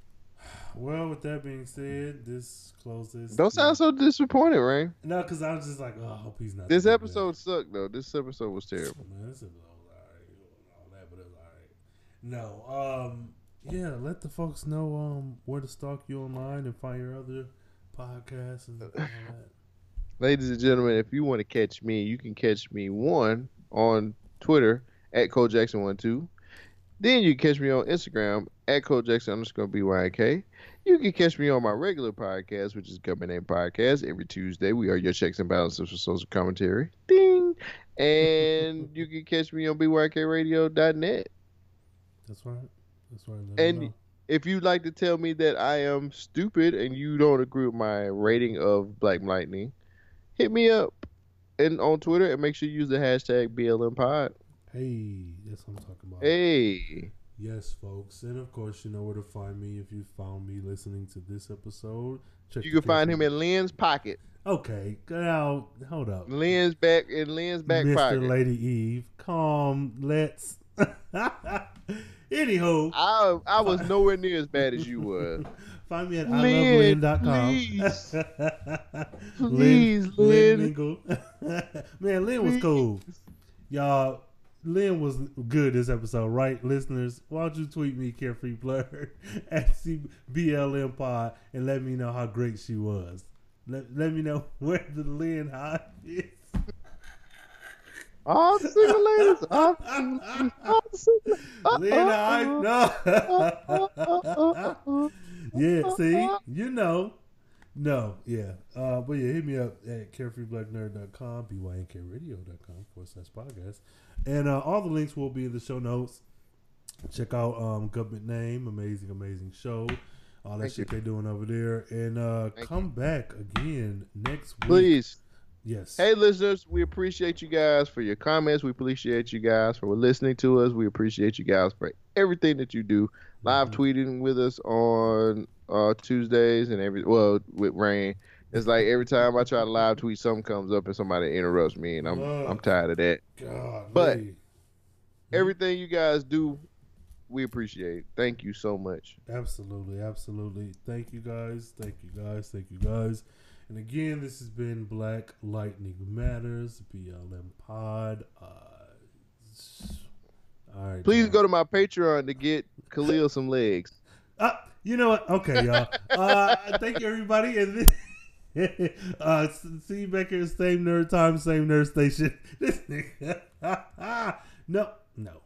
Well, with that being said, this closes. Don't sound so disappointed, Rain. No, because I was just like, oh, I hope he's not. This big bad. episode sucked, though. This episode was terrible. Man, this episode was alright. It wasn't all that, but it was alright. No, um, yeah, let the folks know um where to stalk you online and find your other podcasts and all that. Ladies and gentlemen, if you want to catch me, you can catch me one on Twitter at Cole Jackson one two. Then you can catch me on Instagram at Cole Jackson underscore BYK. You can catch me on my regular podcast, which is Government Name Podcast, every Tuesday. We are your checks and balances for social commentary. Ding! And you can catch me on BYKRadio.net. That's right. That's right. And know. if you'd like to tell me that I am stupid and you don't agree with my rating of Black Lightning, hit me up and on Twitter and make sure you use the hashtag BLMPod. hey, that's what I'm talking about. Hey, Yes, folks, and of course, you know where to find me if you found me listening to this episode. Check you can find him in Lynn's pocket. Okay, now hold up, Lynn's back in Lynn's back Mr. pocket. Lady Eve. Calm, let's. Anywho, I I was nowhere near as bad as you were. find me at Lynn, ilovelynn.com. Please, Lynn. Mingle. Man, Lynn was cool. Y'all, Lynn was good this episode, right, listeners? Why don't you tweet me, Carefree Blur, at CBLM Pod, and let me know how great she was. Let, let me know where the Lynn Hive is. All single ladies. All single- all single- uh, Lynn Hive, no. uh, yeah, see, you know. No, yeah. Uh, but yeah, hit me up at carefreeblacknerd.com, bynkradio.com forward slash podcast. And uh, all the links will be in the show notes. Check out um, Government Name, amazing, amazing show. All that Thank shit you. they doing over there. And uh, come back again next week. Please. Yes. Hey, listeners, we appreciate you guys for your comments. We appreciate you guys for listening to us. We appreciate you guys for everything that you do. Live Mhm. tweeting with us on uh, Tuesdays and every well with Rain. It's like every time I try to live tweet, something comes up and somebody interrupts me, and I'm. I'm tired of that. God, But- Lee. Everything you guys do, we appreciate. Thank you so much. Absolutely, absolutely. Thank you guys. Thank you guys. Thank you guys. And again, this has been Black Lightning Matters, BLM Pod. Uh, all right. Please y'all. go to my Patreon to get Khalil some legs. Uh, you know what? Okay, y'all. Uh, thank you, everybody. And then, uh, see you back here, same nerd time, same nerd station. This nigga. no, no.